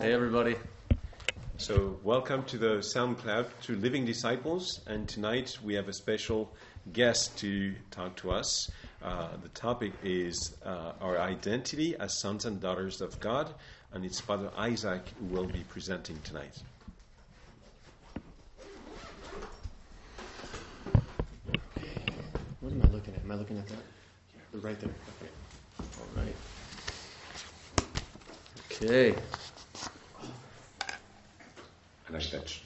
Hey, everybody. So, welcome to the SoundCloud to Living Disciples. And tonight we have a special guest to talk to us. Uh, the topic is uh, our identity as sons and daughters of God, and it's Father Isaac who will be presenting tonight. What am I looking at? Am I looking at that? Yeah. Right there. Okay. All right. Okay. Touch.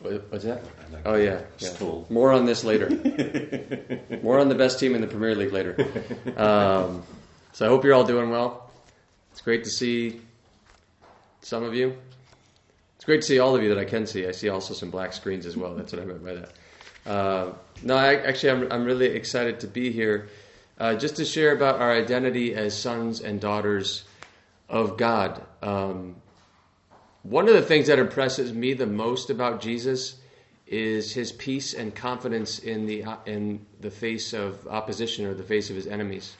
What- What's that? Like Oh yeah. yeah. Stool. More on this later. More on the best team in the Premier League later. Um, so I hope you're all doing well. It's great to see some of you. It's great to see all of you that I can see. I see also some black screens as well. That's what I meant by that. Uh, no, I, actually, I'm, I'm really excited to be here uh, just to share about our identity as sons and daughters of God. Um, one of the things that impresses me the most about Jesus is his peace and confidence in the in the face of opposition or the face of his enemies.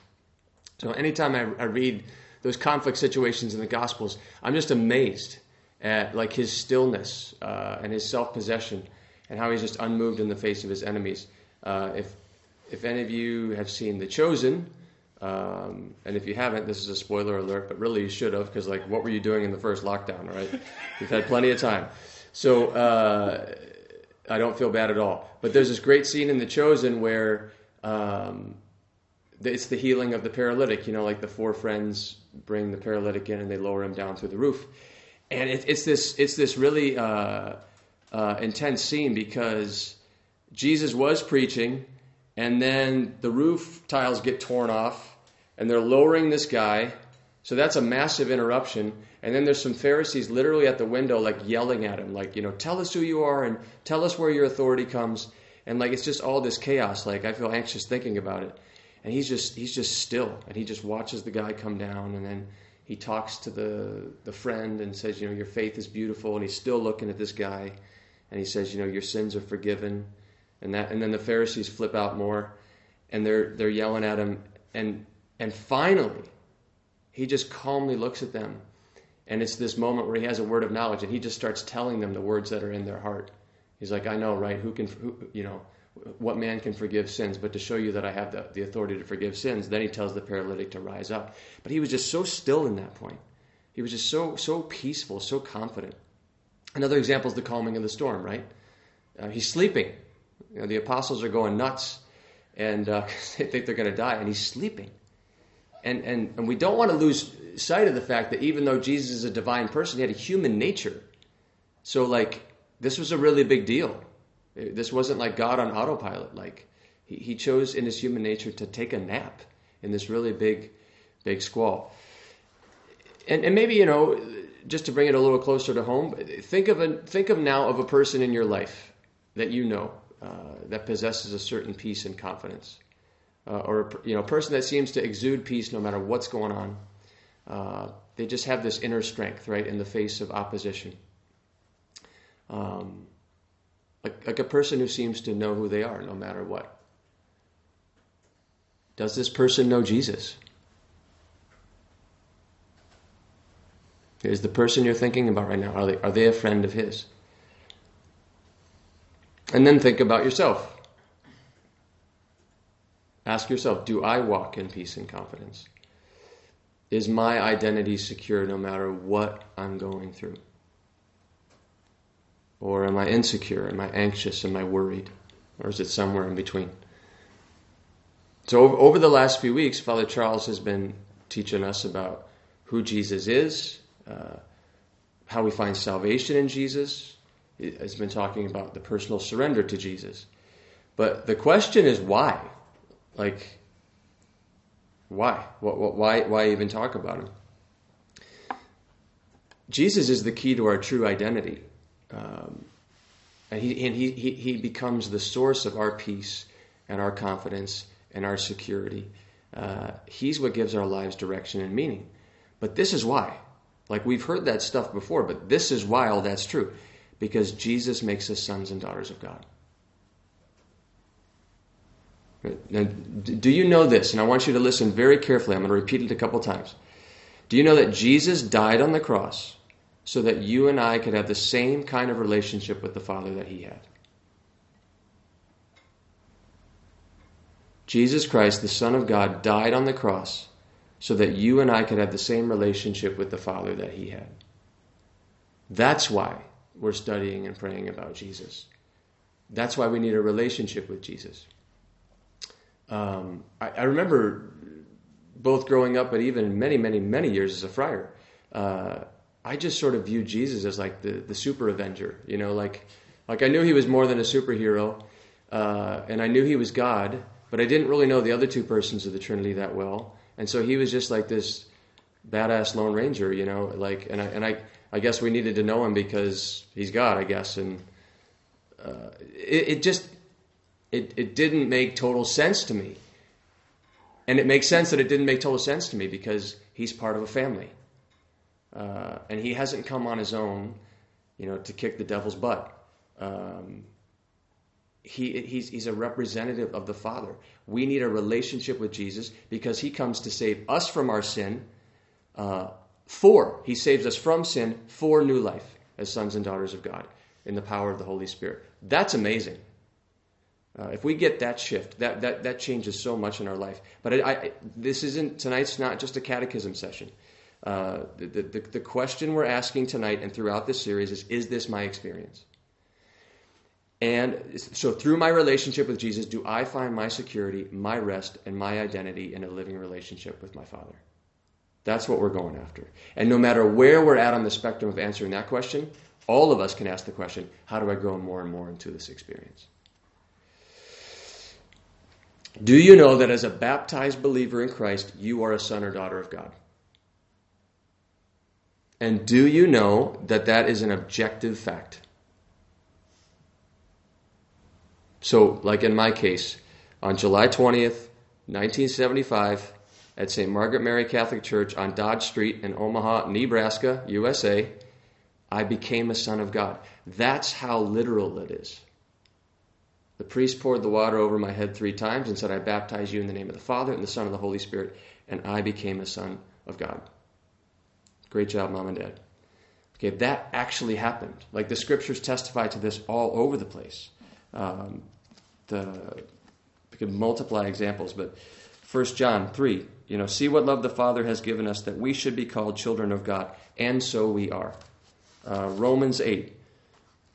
So anytime I, I read those conflict situations in the Gospels, I'm just amazed at like his stillness uh, and his self possession and how he's just unmoved in the face of his enemies. Uh, if if any of you have seen The Chosen, um, and if you haven't, this is a spoiler alert, but really you should have, because like, what were you doing in the first lockdown? Right? You've had plenty of time. So uh, I don't feel bad at all. But there's this great scene in The Chosen where um, it's the healing of the paralytic. You know, like the four friends bring the paralytic in and they lower him down through the roof, and it, it's this it's this really uh, uh, intense scene because Jesus was preaching, and then the roof tiles get torn off, and they're lowering this guy. So that's a massive interruption. And then there's some Pharisees literally at the window, like yelling at him, like, you know, tell us who you are and tell us where your authority comes. And like, it's just all this chaos. Like, I feel anxious thinking about it. And he's just, he's just still. And he just watches the guy come down. And then he talks to the, the friend and says, you know, your faith is beautiful. And he's still looking at this guy. And he says, you know, your sins are forgiven. And that, and then the Pharisees flip out more and they're, they're yelling at him. And, and finally, he just calmly looks at them. And it's this moment where he has a word of knowledge and he just starts telling them the words that are in their heart. He's like, I know, right? Who can, who, you know, what man can forgive sins? But to show you that I have the, the authority to forgive sins, then he tells the paralytic to rise up. But he was just so still in that point. He was just so, so peaceful, so confident. Another example is the calming of the storm, right? Uh, he's sleeping. You know, the apostles are going nuts and uh, they think they're going to die, and he's sleeping. And, and, and we don't want to lose sight of the fact that even though Jesus is a divine person, he had a human nature. So, like, this was a really big deal. This wasn't like God on autopilot. Like, he, he chose in his human nature to take a nap in this really big, big squall. And, and maybe, you know, just to bring it a little closer to home, think of, a, think of now of a person in your life that you know that possesses a certain peace and confidence uh, or you know, a person that seems to exude peace no matter what's going on. Uh, they just have this inner strength, right, in the face of opposition. Um, like, like a person who seems to know who they are no matter what. Does this person know Jesus? Is the person you're thinking about right now, are they, are they a friend of his? And then think about yourself. Ask yourself do I walk in peace and confidence? Is my identity secure no matter what I'm going through? Or am I insecure? Am I anxious? Am I worried? Or is it somewhere in between? So, over the last few weeks, Father Charles has been teaching us about who Jesus is, uh, how we find salvation in Jesus. Has been talking about the personal surrender to Jesus. But the question is why? Like, why? What? Why? Why even talk about him? Jesus is the key to our true identity, um, and, he, and he, he he becomes the source of our peace and our confidence and our security. Uh, he's what gives our lives direction and meaning. But this is why. Like we've heard that stuff before, but this is why all that's true. Because Jesus makes us sons and daughters of God. Now, do you know this? And I want you to listen very carefully. I'm going to repeat it a couple times. Do you know that Jesus died on the cross so that you and I could have the same kind of relationship with the Father that he had? Jesus Christ, the Son of God, died on the cross so that you and I could have the same relationship with the Father that he had. That's why we're studying and praying about Jesus. That's why we need a relationship with Jesus. Um, I, I, remember both growing up, but even many, many, many years as a friar. Uh, I just sort of viewed Jesus as like the, the super avenger, you know, like like I knew he was more than a superhero, uh, and I knew he was God, but I didn't really know the other two persons of the Trinity that well, and so he was just like this badass Lone Ranger, you know, like and I and I I guess we needed to know him because he's God, I guess, and uh, it, it just it, it didn't make total sense to me. And it makes sense that it didn't make total sense to me because he's part of a family. Uh, and he hasn't come on his own, you know, to kick the devil's butt. Um, he, he's, he's a representative of the Father. We need a relationship with Jesus because he comes to save us from our sin. Uh, for, he saves us from sin for new life as sons and daughters of God in the power of the Holy Spirit. That's amazing. Uh, if we get that shift, that, that, that changes so much in our life. But I, I, this isn't, tonight's not just a catechism session. Uh, the, the, the question we're asking tonight and throughout this series is Is this my experience? And so, through my relationship with Jesus, do I find my security, my rest, and my identity in a living relationship with my Father? That's what we're going after. And no matter where we're at on the spectrum of answering that question, all of us can ask the question how do I grow more and more into this experience? Do you know that as a baptized believer in Christ, you are a son or daughter of God? And do you know that that is an objective fact? So, like in my case, on July 20th, 1975, at St. Margaret Mary Catholic Church on Dodge Street in Omaha, Nebraska, USA, I became a son of God. That's how literal it is. The priest poured the water over my head three times and said, I baptize you in the name of the Father and the Son and the Holy Spirit, and I became a son of God. Great job, mom and dad. Okay, that actually happened. Like the scriptures testify to this all over the place. Um, the, we could multiply examples, but 1 John 3, you know, see what love the Father has given us that we should be called children of God, and so we are. Uh, Romans 8,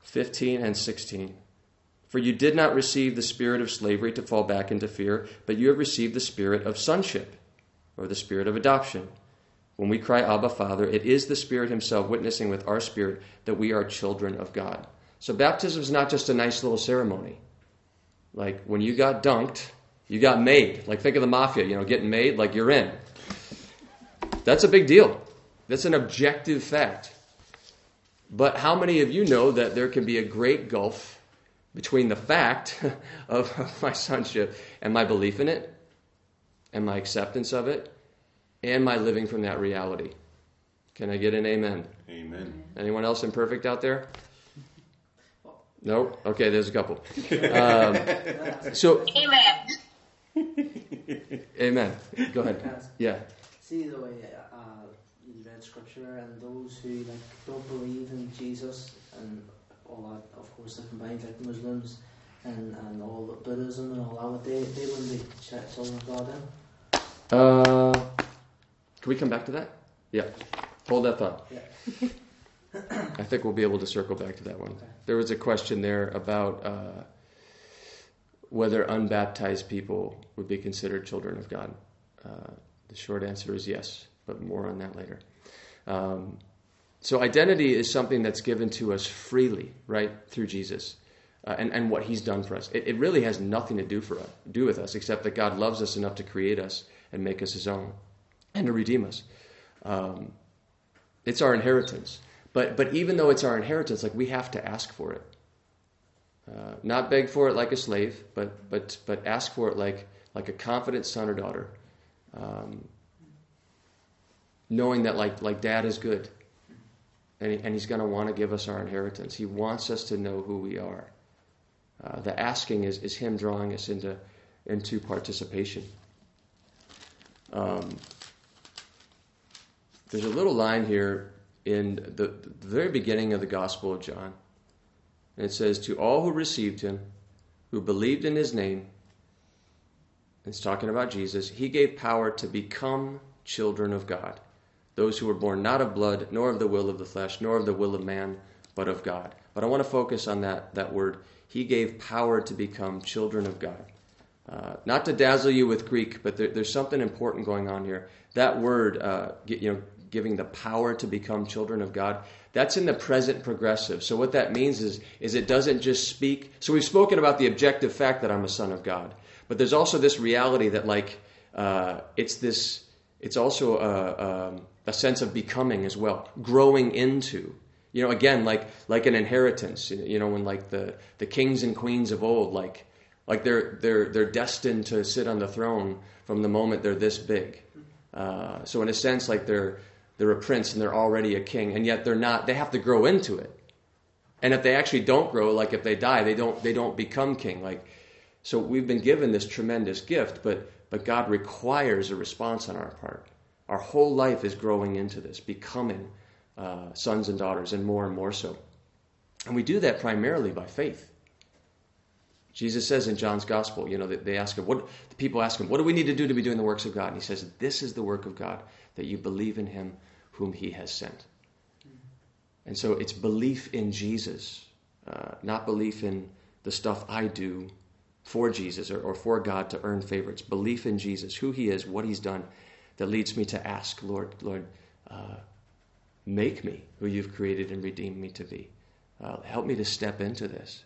15 and 16. For you did not receive the spirit of slavery to fall back into fear, but you have received the spirit of sonship, or the spirit of adoption. When we cry, Abba, Father, it is the Spirit Himself witnessing with our spirit that we are children of God. So baptism is not just a nice little ceremony. Like when you got dunked, you got made. Like think of the mafia, you know, getting made, like you're in. That's a big deal. That's an objective fact. But how many of you know that there can be a great gulf between the fact of my sonship and my belief in it, and my acceptance of it, and my living from that reality. Can I get an amen? Amen. Anyone else imperfect out there? No? Okay, there's a couple. Um, so, amen. amen. Go ahead. Yeah. See the way uh, you read scripture, and those who like don't believe in Jesus and all that, of course, they're combined like Muslims and, and all the Buddhism and all that. They they wouldn't be children of God then. Uh, can we come back to that? Yeah. Hold that thought. Yeah. I think we'll be able to circle back to that one. Okay. There was a question there about uh, whether unbaptized people would be considered children of God. Uh, the short answer is yes, but more on that later. Um, so, identity is something that's given to us freely, right, through Jesus. Uh, and, and what he's done for us. It, it really has nothing to do for us, do with us, except that God loves us enough to create us and make us his own and to redeem us. Um, it's our inheritance. But, but even though it's our inheritance, like we have to ask for it. Uh, not beg for it like a slave, but, but, but ask for it like, like a confident son or daughter. Um, knowing that like, like dad is good. And, he, and he's going to want to give us our inheritance. He wants us to know who we are. Uh, the asking is, is him drawing us into, into participation. Um, there's a little line here in the, the very beginning of the Gospel of John. And it says, To all who received him, who believed in his name, it's talking about Jesus, he gave power to become children of God. Those who were born not of blood, nor of the will of the flesh, nor of the will of man, but of God. But I want to focus on that, that word. He gave power to become children of God. Uh, not to dazzle you with Greek, but there, there's something important going on here. That word, uh, you know, giving the power to become children of God, that's in the present progressive. So what that means is, is it doesn't just speak. So we've spoken about the objective fact that I'm a son of God, but there's also this reality that like uh, it's this. It's also a, um, a sense of becoming as well, growing into. You know, again, like like an inheritance. You know, when like the the kings and queens of old, like like they're they're they're destined to sit on the throne from the moment they're this big. Uh, so in a sense, like they're they're a prince and they're already a king, and yet they're not. They have to grow into it. And if they actually don't grow, like if they die, they don't they don't become king. Like so, we've been given this tremendous gift, but but God requires a response on our part. Our whole life is growing into this, becoming uh, sons and daughters, and more and more so. And we do that primarily by faith. Jesus says in John's gospel, you know, they ask him, what the people ask him, what do we need to do to be doing the works of God? And he says, This is the work of God, that you believe in him whom he has sent. And so it's belief in Jesus, uh, not belief in the stuff I do for Jesus or, or for God to earn favorites. Belief in Jesus, who he is, what he's done, that leads me to ask, Lord, Lord, uh, make me who you've created and redeemed me to be. Uh, help me to step into this.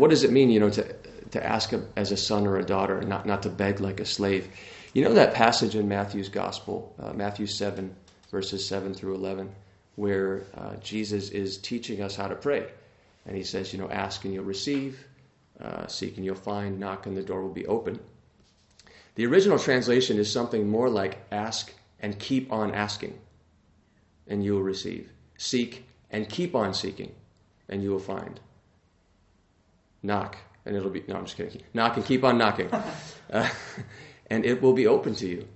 What does it mean, you know, to, to ask a, as a son or a daughter, not, not to beg like a slave? You know that passage in Matthew's Gospel, uh, Matthew 7, verses 7 through 11, where uh, Jesus is teaching us how to pray. And he says, you know, ask and you'll receive, uh, seek and you'll find, knock and the door will be open. The original translation is something more like ask and keep on asking, and you will receive. Seek and keep on seeking, and you will find knock, and it'll be, no, I'm just kidding. Knock and keep on knocking. Uh, and it will be open to you.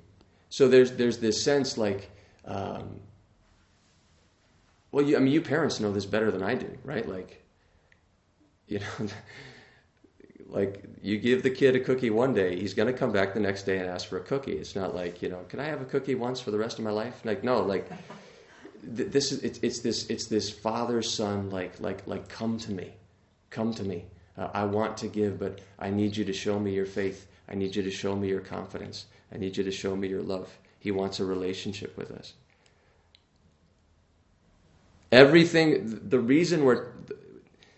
So there's, there's this sense like, um, well, you, I mean, you parents know this better than I do, right? Like, you know, like you give the kid a cookie one day, he's going to come back the next day and ask for a cookie. It's not like, you know, can I have a cookie once for the rest of my life? Like, no, like, this is it's, it's this it's this father son like like like come to me come to me uh, I want to give, but I need you to show me your faith. I need you to show me your confidence. I need you to show me your love. He wants a relationship with us. Everything, the reason we're,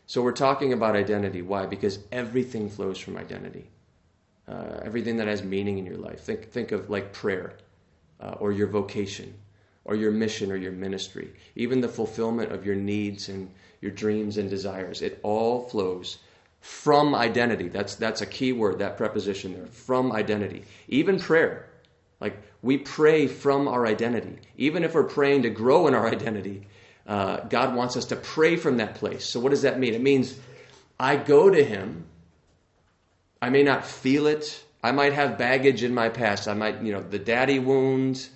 so we're talking about identity. Why? Because everything flows from identity. Uh, everything that has meaning in your life. Think, think of like prayer uh, or your vocation or your mission or your ministry. Even the fulfillment of your needs and your dreams and desires. It all flows from identity. That's, that's a key word, that preposition there. From identity. Even prayer. Like we pray from our identity. Even if we're praying to grow in our identity, uh, God wants us to pray from that place. So, what does that mean? It means I go to Him. I may not feel it. I might have baggage in my past. I might, you know, the daddy wounds,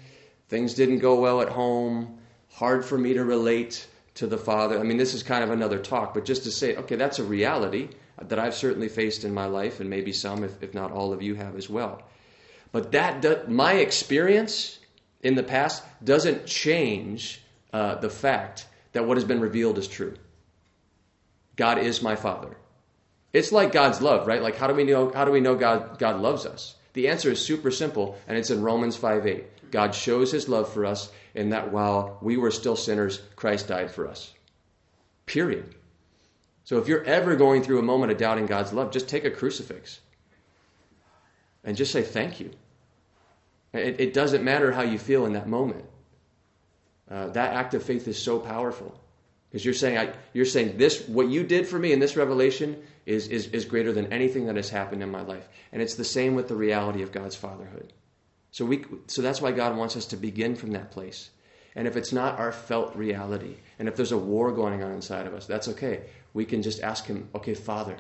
things didn't go well at home, hard for me to relate to the Father. I mean, this is kind of another talk, but just to say, okay, that's a reality that I've certainly faced in my life, and maybe some, if, if not all of you, have as well. But that my experience in the past doesn't change uh, the fact that what has been revealed is true. God is my Father. It's like God's love, right? Like how do we know? How do we know God God loves us? The answer is super simple, and it's in Romans 5 8. God shows his love for us in that while we were still sinners, Christ died for us. Period. So if you're ever going through a moment of doubting God's love, just take a crucifix and just say thank you. It, it doesn't matter how you feel in that moment. Uh, that act of faith is so powerful because you're saying I, you're saying this what you did for me in this revelation is, is is greater than anything that has happened in my life, and it's the same with the reality of God's fatherhood. So we so that's why God wants us to begin from that place. And if it's not our felt reality, and if there's a war going on inside of us, that's okay we can just ask Him, okay, Father,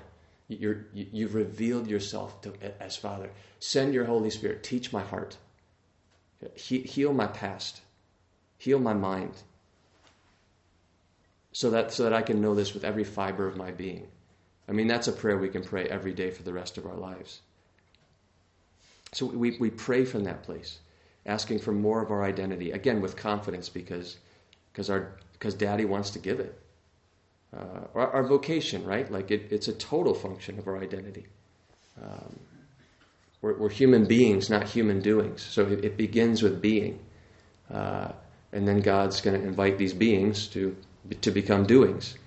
you have revealed yourself to, as Father. Send your Holy Spirit. Teach my heart. He, heal my past, heal my mind, so that, so that I can know this with every fiber of my being. I mean, that's a prayer we can pray every day for the rest of our lives. So we, we pray from that place, asking for more of our identity, again, with confidence because, because, our, because Daddy wants to give it. Uh, our, our, vocation, right? Like it, it's a total function of our identity. Um, we're, we're, human beings, not human doings. So it, it begins with being. Uh, and then God's going to invite these beings to, to become doings.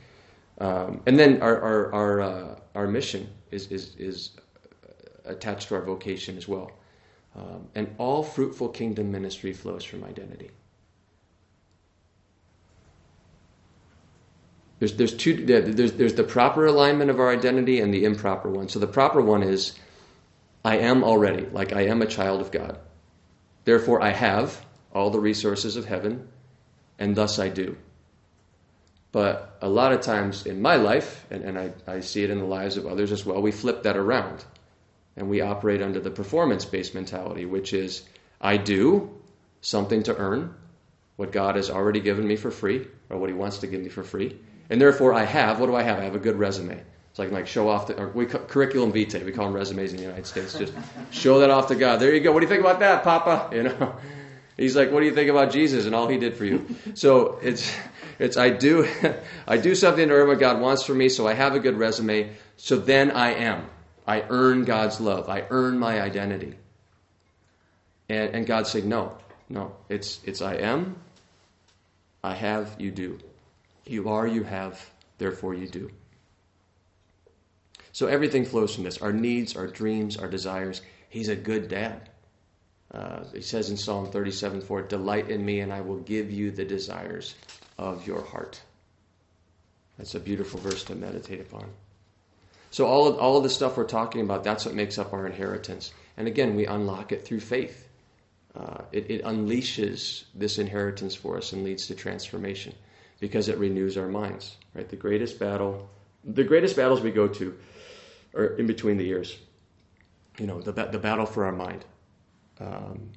Um, and then our, our, our, uh, our mission is, is, is attached to our vocation as well. Um, and all fruitful kingdom ministry flows from identity. There's, there's, two, there's, there's the proper alignment of our identity and the improper one. So the proper one is I am already, like I am a child of God. Therefore, I have all the resources of heaven, and thus I do. But a lot of times in my life, and, and I, I see it in the lives of others as well, we flip that around and we operate under the performance based mentality, which is I do something to earn what God has already given me for free, or what He wants to give me for free. And therefore, I have, what do I have? I have a good resume. So I can like show off the we curriculum vitae. We call them resumes in the United States. Just show that off to God. There you go. What do you think about that, Papa? You know. He's like, what do you think about Jesus and all he did for you? So it's it's I do I do something to earn what God wants for me, so I have a good resume. So then I am. I earn God's love. I earn my identity. And, and God said, no, no. It's, it's I am, I have, you do. You are, you have, therefore you do. So everything flows from this our needs, our dreams, our desires. He's a good dad. Uh, he says in Psalm 37 4, Delight in me, and I will give you the desires of your heart. That's a beautiful verse to meditate upon. So all of, all of the stuff we're talking about, that's what makes up our inheritance. And again, we unlock it through faith. Uh, it, it unleashes this inheritance for us and leads to transformation because it renews our minds. Right, the greatest battle, the greatest battles we go to, are in between the ears. You know, the the battle for our mind. Um,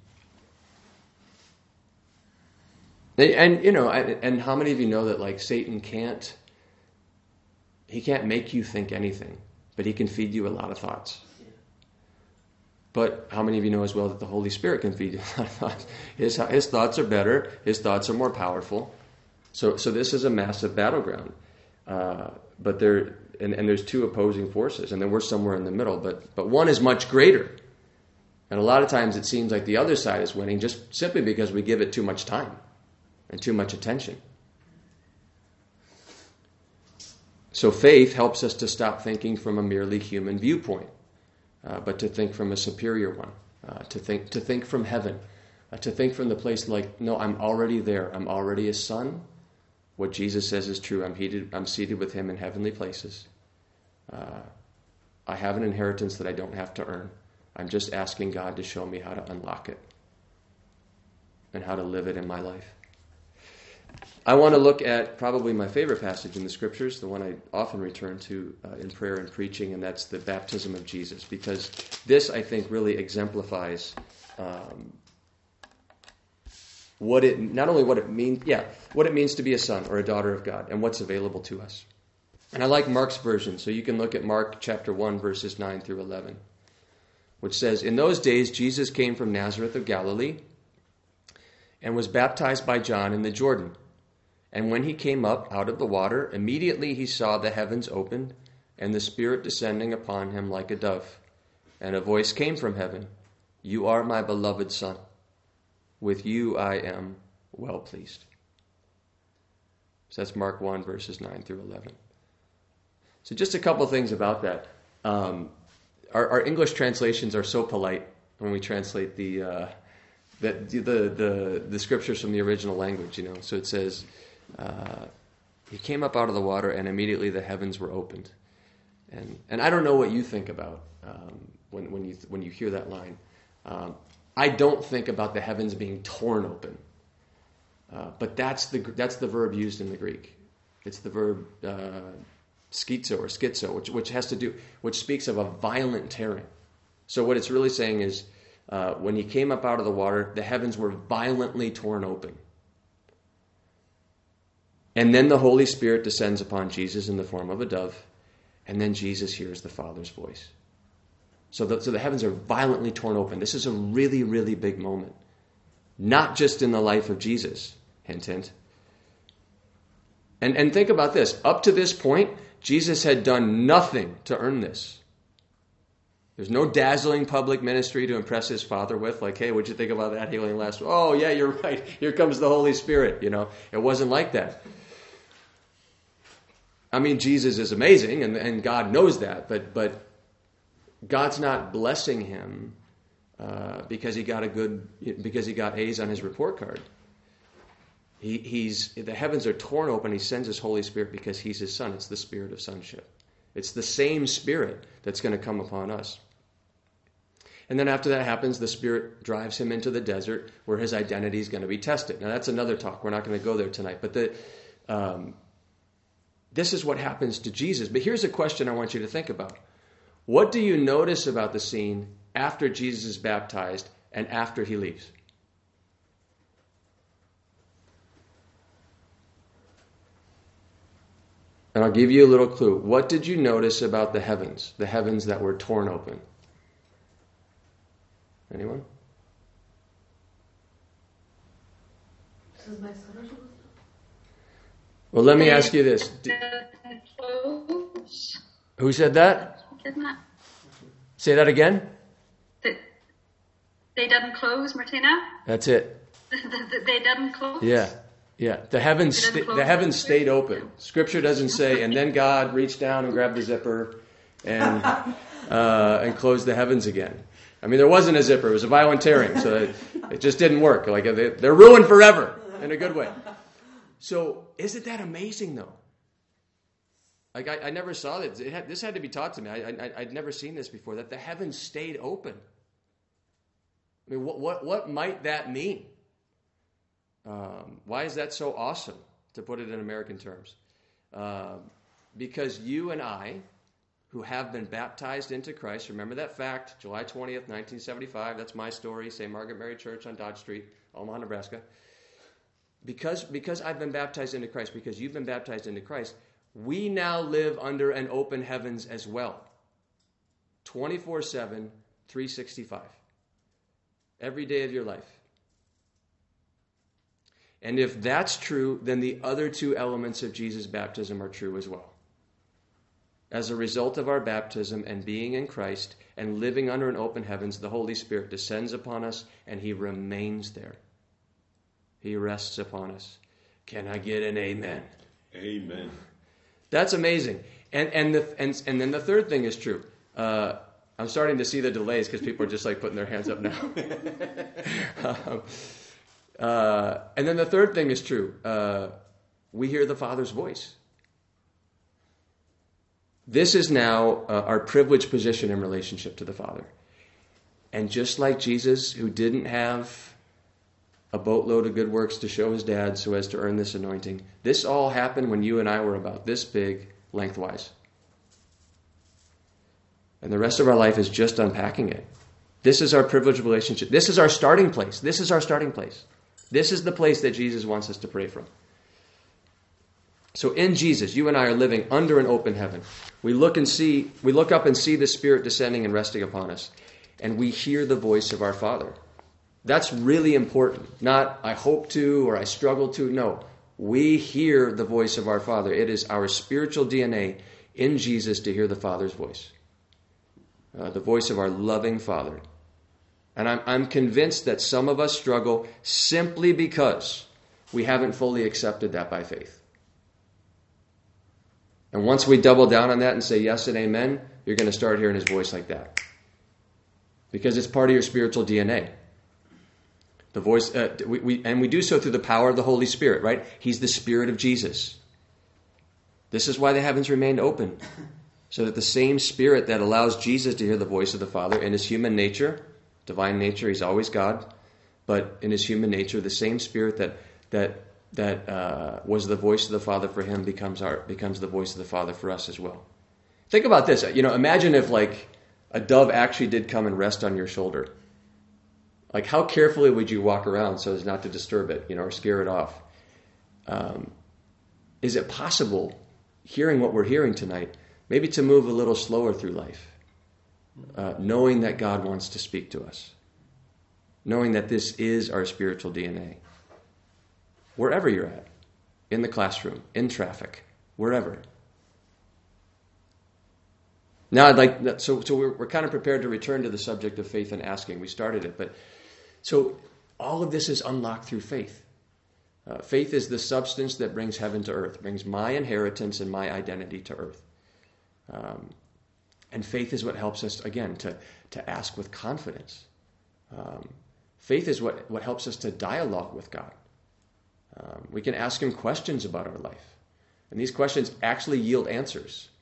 and, and you know, and how many of you know that like Satan can't he can't make you think anything, but he can feed you a lot of thoughts. But how many of you know as well that the Holy Spirit can feed you a lot of thoughts? His, his thoughts are better, his thoughts are more powerful. So, so this is a massive battleground. Uh, but there, and, and there's two opposing forces, and then we're somewhere in the middle. But, but one is much greater. And a lot of times it seems like the other side is winning just simply because we give it too much time and too much attention. So faith helps us to stop thinking from a merely human viewpoint, uh, but to think from a superior one, uh, to think to think from heaven, uh, to think from the place like, no, I'm already there. I'm already a son. What Jesus says is true. I'm, heated, I'm seated with him in heavenly places. Uh, I have an inheritance that I don't have to earn. I'm just asking God to show me how to unlock it and how to live it in my life. I want to look at probably my favorite passage in the scriptures, the one I often return to uh, in prayer and preaching, and that's the baptism of Jesus, because this, I think, really exemplifies um, what it not only what it means, yeah, what it means to be a son or a daughter of God, and what's available to us. And I like Mark's version, so you can look at Mark chapter one, verses nine through eleven, which says, "In those days, Jesus came from Nazareth of Galilee." And was baptized by John in the Jordan. And when he came up out of the water, immediately he saw the heavens opened, and the Spirit descending upon him like a dove. And a voice came from heaven You are my beloved Son. With you I am well pleased. So that's Mark 1, verses 9 through 11. So, just a couple things about that. Um, our, our, English translations are so polite when we translate the, uh, the, the, the, the scriptures from the original language, you know. So it says, uh, he came up out of the water, and immediately the heavens were opened. And and I don't know what you think about um, when when you when you hear that line. Um, I don't think about the heavens being torn open, uh, but that's the that's the verb used in the Greek. It's the verb uh, schizo or schizo, which which has to do which speaks of a violent tearing. So what it's really saying is uh, when he came up out of the water, the heavens were violently torn open. And then the Holy Spirit descends upon Jesus in the form of a dove, and then Jesus hears the Father's voice. So the, so the heavens are violently torn open. This is a really, really big moment. Not just in the life of Jesus, hint, hint. And, and think about this. Up to this point, Jesus had done nothing to earn this. There's no dazzling public ministry to impress his father with, like, hey, what'd you think about that healing last? Oh, yeah, you're right. Here comes the Holy Spirit. You know, it wasn't like that. I mean, Jesus is amazing, and, and God knows that, but but God's not blessing him uh, because he got a good because he got A's on his report card. He, he's the heavens are torn open. He sends his Holy Spirit because he's his son. It's the spirit of sonship. It's the same spirit that's going to come upon us. And then after that happens, the Spirit drives him into the desert where his identity is going to be tested. Now, that's another talk. We're not going to go there tonight. But the, um, this is what happens to Jesus. But here's a question I want you to think about What do you notice about the scene after Jesus is baptized and after he leaves? And I'll give you a little clue. What did you notice about the heavens, the heavens that were torn open? Anyone? Well, let me ask you this. Who said that? Say that again. They, they didn't close, Martina. That's it. they didn't close. Yeah, yeah. The heavens, sta- the heavens stayed open. Scripture doesn't say, and then God reached down and grabbed the zipper and uh, and closed the heavens again. I mean, there wasn't a zipper; it was a violent tearing, so it, it just didn't work. Like they, they're ruined forever in a good way. So, isn't that amazing, though? Like I, I never saw that. Had, this had to be taught to me. I, I, I'd never seen this before. That the heavens stayed open. I mean, what what what might that mean? Um, why is that so awesome? To put it in American terms, uh, because you and I, who have been baptized into Christ, remember that fact, July twentieth, nineteen seventy-five. That's my story. St. Margaret Mary Church on Dodge Street, Omaha, Nebraska because, because I've been baptized into Christ, because you've been baptized into Christ, we now live under an open heavens as well 24 7, 365. Every day of your life. And if that's true, then the other two elements of Jesus' baptism are true as well. As a result of our baptism and being in Christ and living under an open heavens, the Holy Spirit descends upon us and he remains there. He rests upon us. Can I get an amen? Amen. That's amazing. And and the and and then the third thing is true. Uh, I'm starting to see the delays because people are just like putting their hands up now. um, uh, and then the third thing is true. Uh, we hear the Father's voice. This is now uh, our privileged position in relationship to the Father. And just like Jesus, who didn't have a boatload of good works to show his dad so as to earn this anointing. This all happened when you and I were about this big lengthwise. And the rest of our life is just unpacking it. This is our privileged relationship. This is our starting place. This is our starting place. This is the place that Jesus wants us to pray from. So in Jesus, you and I are living under an open heaven. We look and see, we look up and see the Spirit descending and resting upon us, and we hear the voice of our Father. That's really important. Not, I hope to or I struggle to. No. We hear the voice of our Father. It is our spiritual DNA in Jesus to hear the Father's voice, uh, the voice of our loving Father. And I'm, I'm convinced that some of us struggle simply because we haven't fully accepted that by faith. And once we double down on that and say yes and amen, you're going to start hearing his voice like that. Because it's part of your spiritual DNA. The voice, uh, we, we, and we do so through the power of the Holy Spirit, right? He's the Spirit of Jesus. This is why the heavens remained open, so that the same Spirit that allows Jesus to hear the voice of the Father in his human nature, divine nature, he's always God, but in his human nature, the same Spirit that that that uh, was the voice of the Father for him becomes our becomes the voice of the Father for us as well. Think about this. You know, imagine if like a dove actually did come and rest on your shoulder Like, how carefully would you walk around so as not to disturb it, you know, or scare it off? Um, is it possible, hearing what we're hearing tonight, maybe to move a little slower through life, uh, knowing that God wants to speak to us, knowing that this is our spiritual DNA? Wherever you're at, in the classroom, in traffic, wherever. Now, I'd like so so we're, we're kind of prepared to return to the subject of faith and asking. We started it, but so all of this is unlocked through faith. Uh, faith is the substance that brings heaven to earth, brings my inheritance and my identity to earth. Um, and faith is what helps us again to to ask with confidence. Um, faith is what what helps us to dialogue with God. Um, we can ask Him questions about our life, and these questions actually yield answers.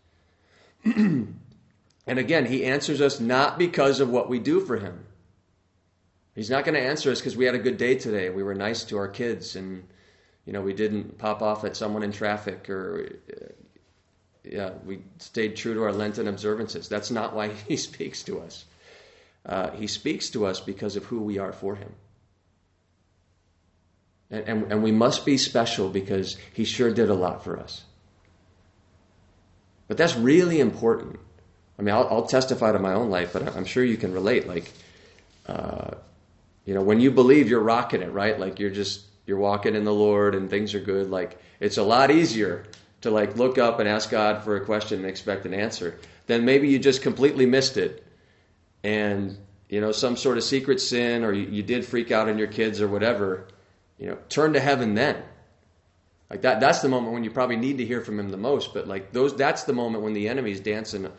And again, he answers us not because of what we do for him. He's not going to answer us because we had a good day today. We were nice to our kids and, you know, we didn't pop off at someone in traffic or, uh, yeah, we stayed true to our Lenten observances. That's not why he speaks to us. Uh, he speaks to us because of who we are for him. And, and, and we must be special because he sure did a lot for us. But that's really important. I mean, I'll, I'll, testify to my own life, but I'm sure you can relate. Like, uh, you know, when you believe, you're rocking it, right? Like you're just you're walking in the Lord and things are good. Like it's a lot easier to like look up and ask God for a question and expect an answer than maybe you just completely missed it, and you know some sort of secret sin or you, you did freak out on your kids or whatever. You know, turn to heaven then. Like that. That's the moment when you probably need to hear from Him the most. But like those, that's the moment when the enemy's dancing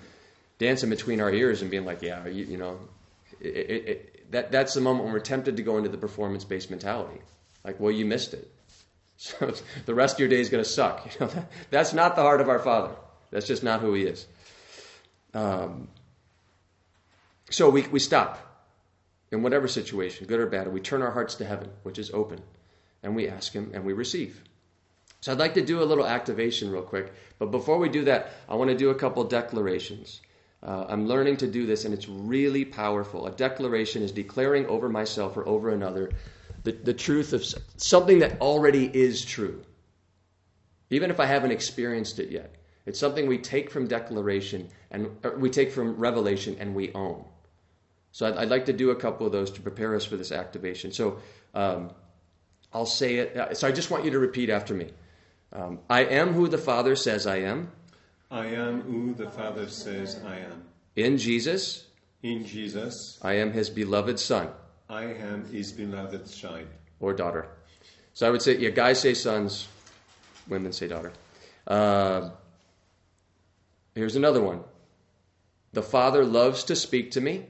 dancing between our ears and being like, yeah, you, you know, it, it, it, that, that's the moment when we're tempted to go into the performance based mentality. Like, well, you missed it. So the rest of your day is going to suck. You know, that, that's not the heart of our Father. That's just not who He is. Um, so we, we stop in whatever situation, good or bad, and we turn our hearts to heaven, which is open, and we ask Him and we receive. So I'd like to do a little activation real quick, but before we do that, I want to do a couple declarations. Uh, I'm learning to do this, and it's really powerful. A declaration is declaring over myself or over another the, the truth of something that already is true, even if I haven't experienced it yet. It's something we take from declaration and we take from revelation and we own. So I'd, I'd, like to do a couple of those to prepare us for this activation. So um, I'll say it. Uh, so I just want you to repeat after me. Um, I am who the Father says I am. I am who the Father says I am. In Jesus, in Jesus, I am his beloved son. I am his beloved son. Or daughter. So I would say, yeah, guys say sons, women say daughter. Uh, here's another one. The Father loves to speak to me.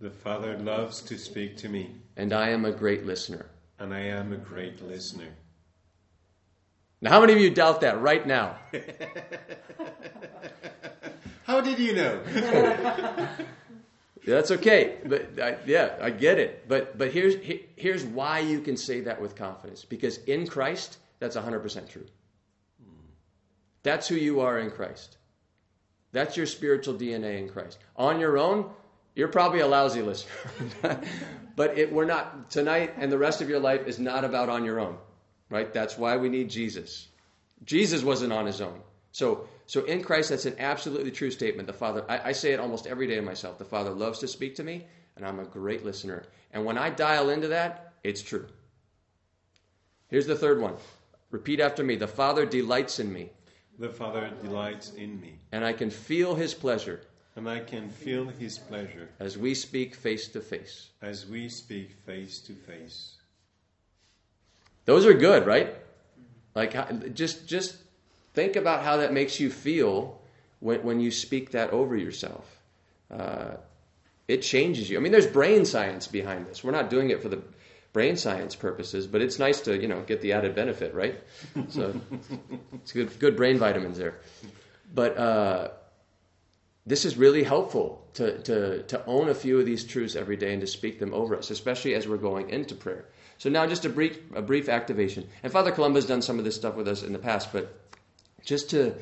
The Father loves to speak to me. And I am a great listener. And I am a great listener. Now, how many of you doubt that right now? how did you know? That's okay, but I, yeah, I get it. But but here's here's why you can say that with confidence because in Christ, that's 100% true. That's who you are in Christ. That's your spiritual DNA in Christ. On your own, you're probably a lousy listener. but it, we're not tonight, and the rest of your life is not about on your own right? That's why we need Jesus. Jesus wasn't on his own. So, so in Christ, that's an absolutely true statement. The Father, I, I say it almost every day to myself. The Father loves to speak to me, and I'm a great listener. And when I dial into that, it's true. Here's the third one. Repeat after me. The Father delights in me. The Father delights in me. And I can feel his pleasure. And I can feel his pleasure. As we speak face to face. As we speak face to face. Those are good, right? Like just just think about how that makes you feel when when you speak that over yourself. Uh, it changes you. I mean, there's brain science behind this. We're not doing it for the brain science purposes, but it's nice to you know get the added benefit, right? So it's good good brain vitamins there. But uh, this is really helpful to, to, to own a few of these truths every day and to speak them over us, especially as we're going into prayer. So now just a brief, a brief activation. And Father Columba has done some of this stuff with us in the past, but just to,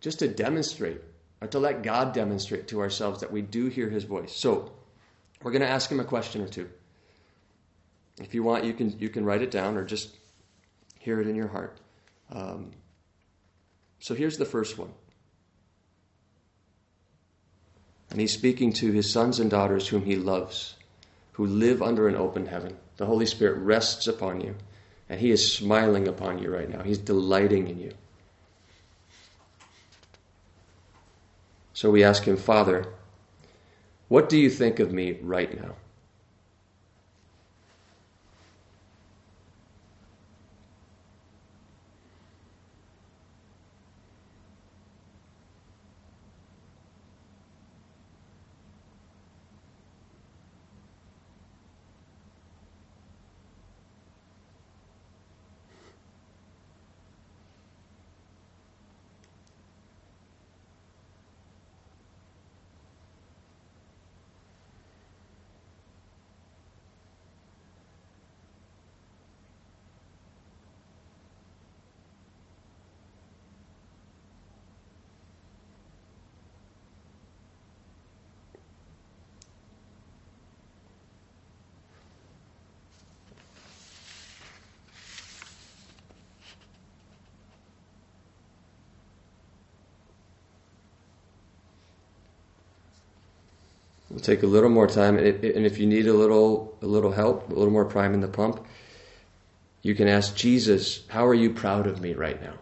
just to demonstrate, or to let God demonstrate to ourselves that we do hear his voice. So we're going to ask him a question or two. If you want, you can you can write it down or just hear it in your heart. Um, so here's the first one. And he's speaking to his sons and daughters whom he loves, who live under an open heaven. The Holy Spirit rests upon you, and he is smiling upon you right now. He's delighting in you. So we ask him, Father, what do you think of me right now? We'll take a little more time, and if you need a little a little help, a little more prime in the pump, you can ask Jesus, "How are you proud of me right now?"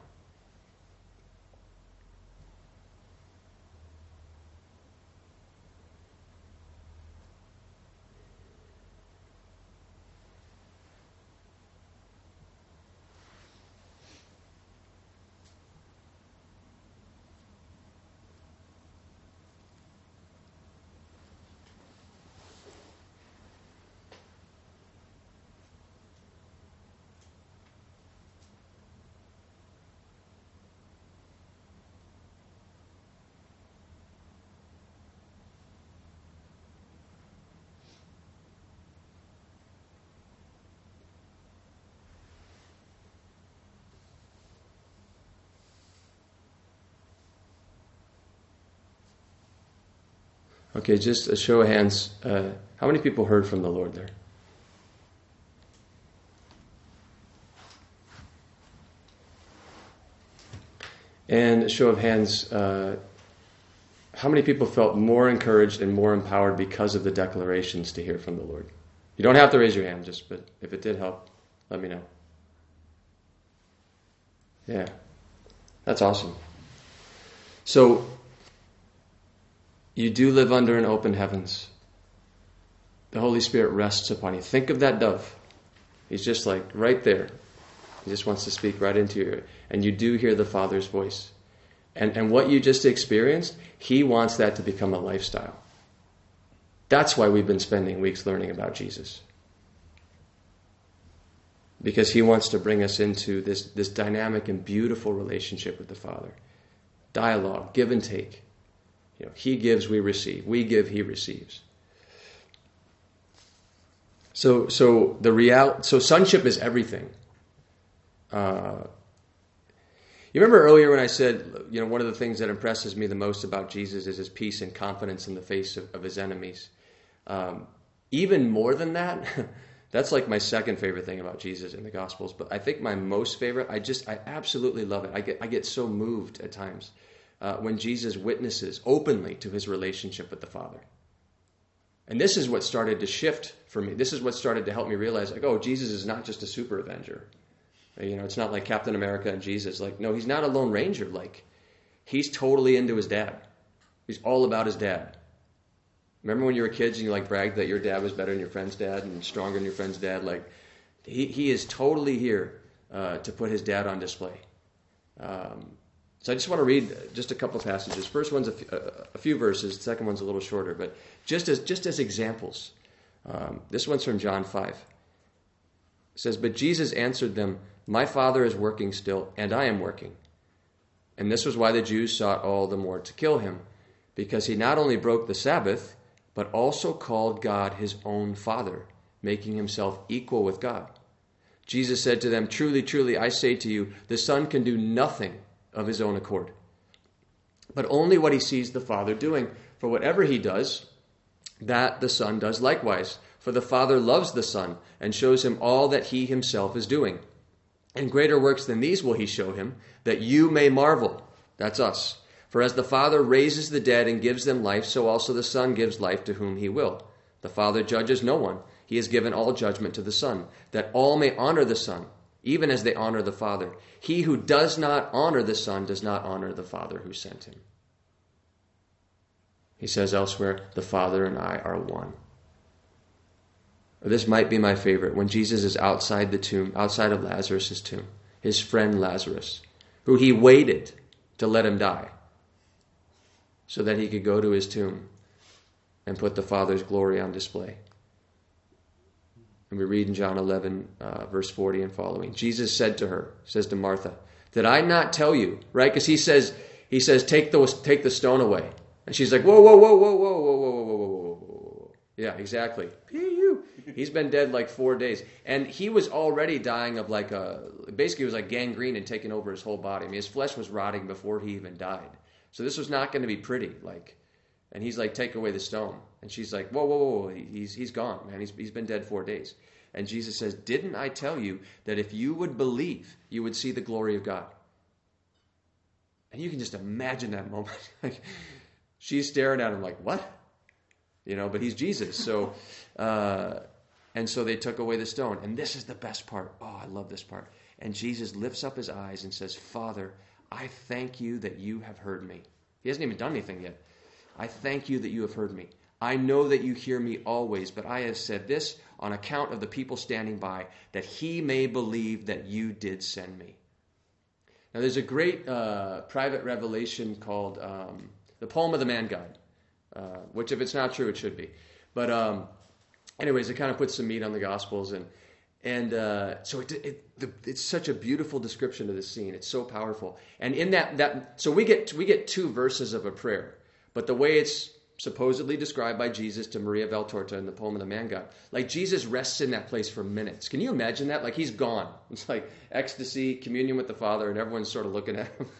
Okay, just a show of hands. Uh, how many people heard from the Lord there? And a show of hands, uh, how many people felt more encouraged and more empowered because of the declarations to hear from the Lord? You don't have to raise your hand, just but if it did help, let me know. Yeah, that's awesome. So you do live under an open heavens. The Holy Spirit rests upon you. Think of that dove. He's just like right there. He just wants to speak right into your ear. And you do hear the Father's voice. And, and what you just experienced, He wants that to become a lifestyle. That's why we've been spending weeks learning about Jesus. Because He wants to bring us into this, this dynamic and beautiful relationship with the Father. Dialogue, give and take. You know, he gives, we receive. We give, he receives. So, so the real, so sonship is everything. Uh, you remember earlier when I said, you know, one of the things that impresses me the most about Jesus is his peace and confidence in the face of, of his enemies. Um, even more than that, that's like my second favorite thing about Jesus in the Gospels. But I think my most favorite, I just, I absolutely love it. I get, I get so moved at times uh, when Jesus witnesses openly to his relationship with the Father. And this is what started to shift for me. This is what started to help me realize, like, oh, Jesus is not just a super avenger. You know, it's not like Captain America and Jesus. Like, no, he's not a Lone Ranger. Like, he's totally into his dad. He's all about his dad. Remember when you were kids and you like bragged that your dad was better than your friend's dad and stronger than your friend's dad? Like, he, he is totally here uh, to put his dad on display. Um, so I just want to read just a couple passages. First one's a, f- a few verses. The second one's a little shorter, but just as just as examples. Um, this one's from John five. It says, "But Jesus answered them, My Father is working still, and I am working." And this was why the Jews sought all the more to kill him, because he not only broke the Sabbath, but also called God his own Father, making himself equal with God. Jesus said to them, Truly, truly, I say to you, the Son can do nothing of his own accord, but only what he sees the Father doing. For whatever he does, that the Son does likewise. For the Father loves the Son and shows him all that he himself is doing. And greater works than these will he show him, that you may marvel. That's us. For as the Father raises the dead and gives them life, so also the Son gives life to whom he will. The Father judges no one. He has given all judgment to the Son, that all may honor the Son, even as they honor the Father. He who does not honor the Son does not honor the Father who sent him. He says elsewhere, The Father and I are one. This might be my favorite when Jesus is outside the tomb, outside of Lazarus' tomb, his friend Lazarus, who he waited to let him die so that he could go to his tomb and put the Father's glory on display. And we read in John 11, uh, verse 40 and following. Jesus said to her, says to Martha, Did I not tell you? Right? Because he says, he says, take the, take the stone away. And she's like, whoa, whoa, whoa, whoa, whoa, whoa, whoa, whoa, whoa, whoa, whoa, whoa. Yeah, exactly. Pew. He's been dead like four days. And he was already dying of like a, basically it was like gangrene and taking over his whole body. I mean, his flesh was rotting before he even died. So this was not going to be pretty. Like, and he's like, take away the stone. And she's like, whoa, whoa, whoa, he's, he's gone, man. He's, he's been dead four days. And Jesus says, didn't I tell you that if you would believe, you would see the glory of God? And you can just imagine that moment. like, she's staring at him like, what? You know, but he's Jesus. So, uh, and so they took away the stone. And this is the best part. Oh, I love this part. And Jesus lifts up his eyes and says, Father, I thank you that you have heard me. He hasn't even done anything yet. I thank you that you have heard me. I know that you hear me always, but I have said this on account of the people standing by, that he may believe that you did send me. Now, there's a great uh, private revelation called um, the Poem of the Man God, uh, which, if it's not true, it should be. But, um, anyways, it kind of puts some meat on the Gospels. And, and uh, so it, it, the, it's such a beautiful description of the scene. It's so powerful. And in that, that so we get, we get two verses of a prayer. But the way it's supposedly described by Jesus to Maria Valtorta in the poem of the man God. Like Jesus rests in that place for minutes. Can you imagine that? Like he's gone. It's like ecstasy, communion with the Father, and everyone's sort of looking at him.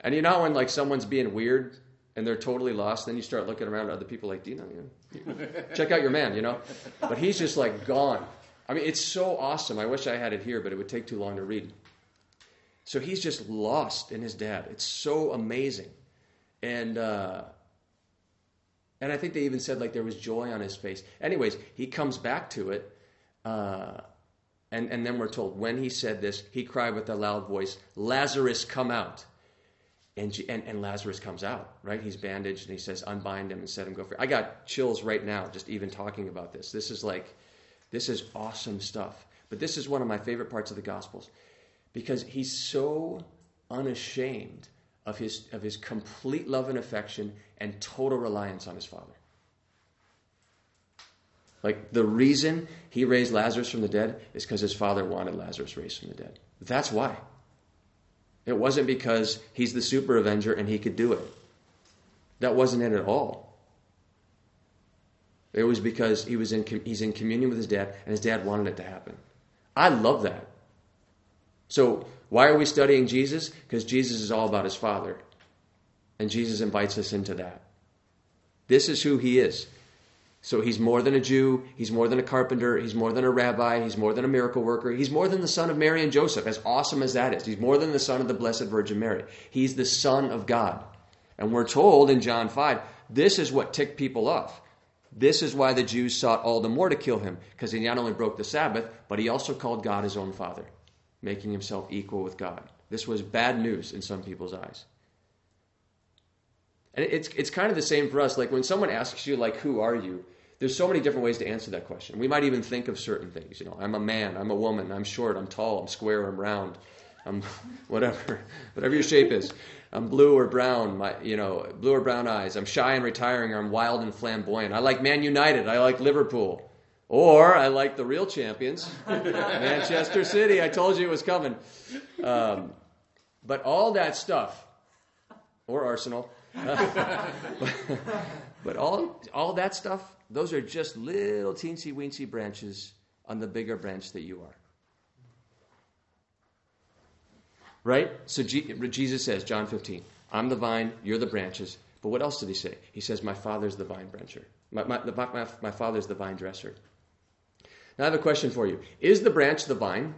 And you know when like someone's being weird and they're totally lost, then you start looking around at other people like, do you know, you know, check out your man, you know? But he's just like gone. I mean, it's so awesome. I wish I had it here, but it would take too long to read. So he's just lost in his dad. It's so amazing. And uh, and I think they even said like there was joy on his face. Anyways, he comes back to it. Uh, and, and then we're told when he said this, he cried with a loud voice, Lazarus, come out. And, and, and Lazarus comes out, right? He's bandaged and he says, unbind him and set him go free. I got chills right now just even talking about this. This is like, this is awesome stuff. But this is one of my favorite parts of the Gospels because he's so unashamed of his, of his complete love and affection and total reliance on his Father. Like the reason he raised Lazarus from the dead is because his father wanted Lazarus raised from the dead. That's why. It wasn't because he's the super avenger and he could do it. That wasn't it at all. It was because he was in, he's in communion with his dad and his dad wanted it to happen. I love that. So, why are we studying Jesus? Because Jesus is all about his Father. And Jesus invites us into that. This is who he is. So he's more than a Jew, he's more than a carpenter, he's more than a rabbi, he's more than a miracle worker, he's more than the son of Mary and Joseph, as awesome as that is. He's more than the son of the Blessed Virgin Mary. He's the Son of God. And we're told in John 5, this is what ticked people off. This is why the Jews sought all the more to kill him, because he not only broke the Sabbath, but he also called God his own Father, making himself equal with God. This was bad news in some people's eyes. And it's, it's kind of the same for us. Like when someone asks you, like, who are you? There's so many different ways to answer that question. We might even think of certain things. You know, I'm a man, I'm a woman, I'm short, I'm tall, I'm square, I'm round, I'm whatever, whatever your shape is. I'm blue or brown, my, you know, blue or brown eyes. I'm shy and retiring, or I'm wild and flamboyant. I like Man United. I like Liverpool. Or I like the real champions, Manchester City. I told you it was coming. Um, but all that stuff, or Arsenal, but, all, all that stuff, those are just little teensy weensy branches on the bigger branch that you are. Right? So G- Jesus says, John 15, I'm the vine, you're the branches. But what else did he say? He says, My father's the vine brancher. My, my, my, my, my father's the vine dresser. Now I have a question for you. Is the branch the vine?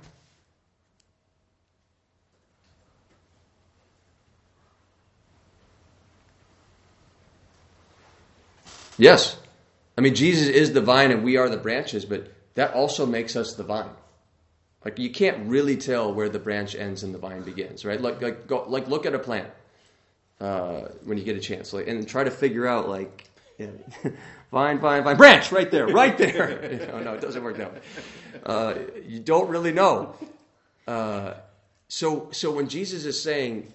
Yes. I mean, Jesus is the vine and we are the branches, but that also makes us the vine. Like you can't really tell where the branch ends and the vine begins, right? Like like go, like look at a plant uh, when you get a chance, like and try to figure out like yeah, vine, vine, vine, branch right there, right there. you know, no, it doesn't work that way. Uh, you don't really know. Uh, so so when Jesus is saying,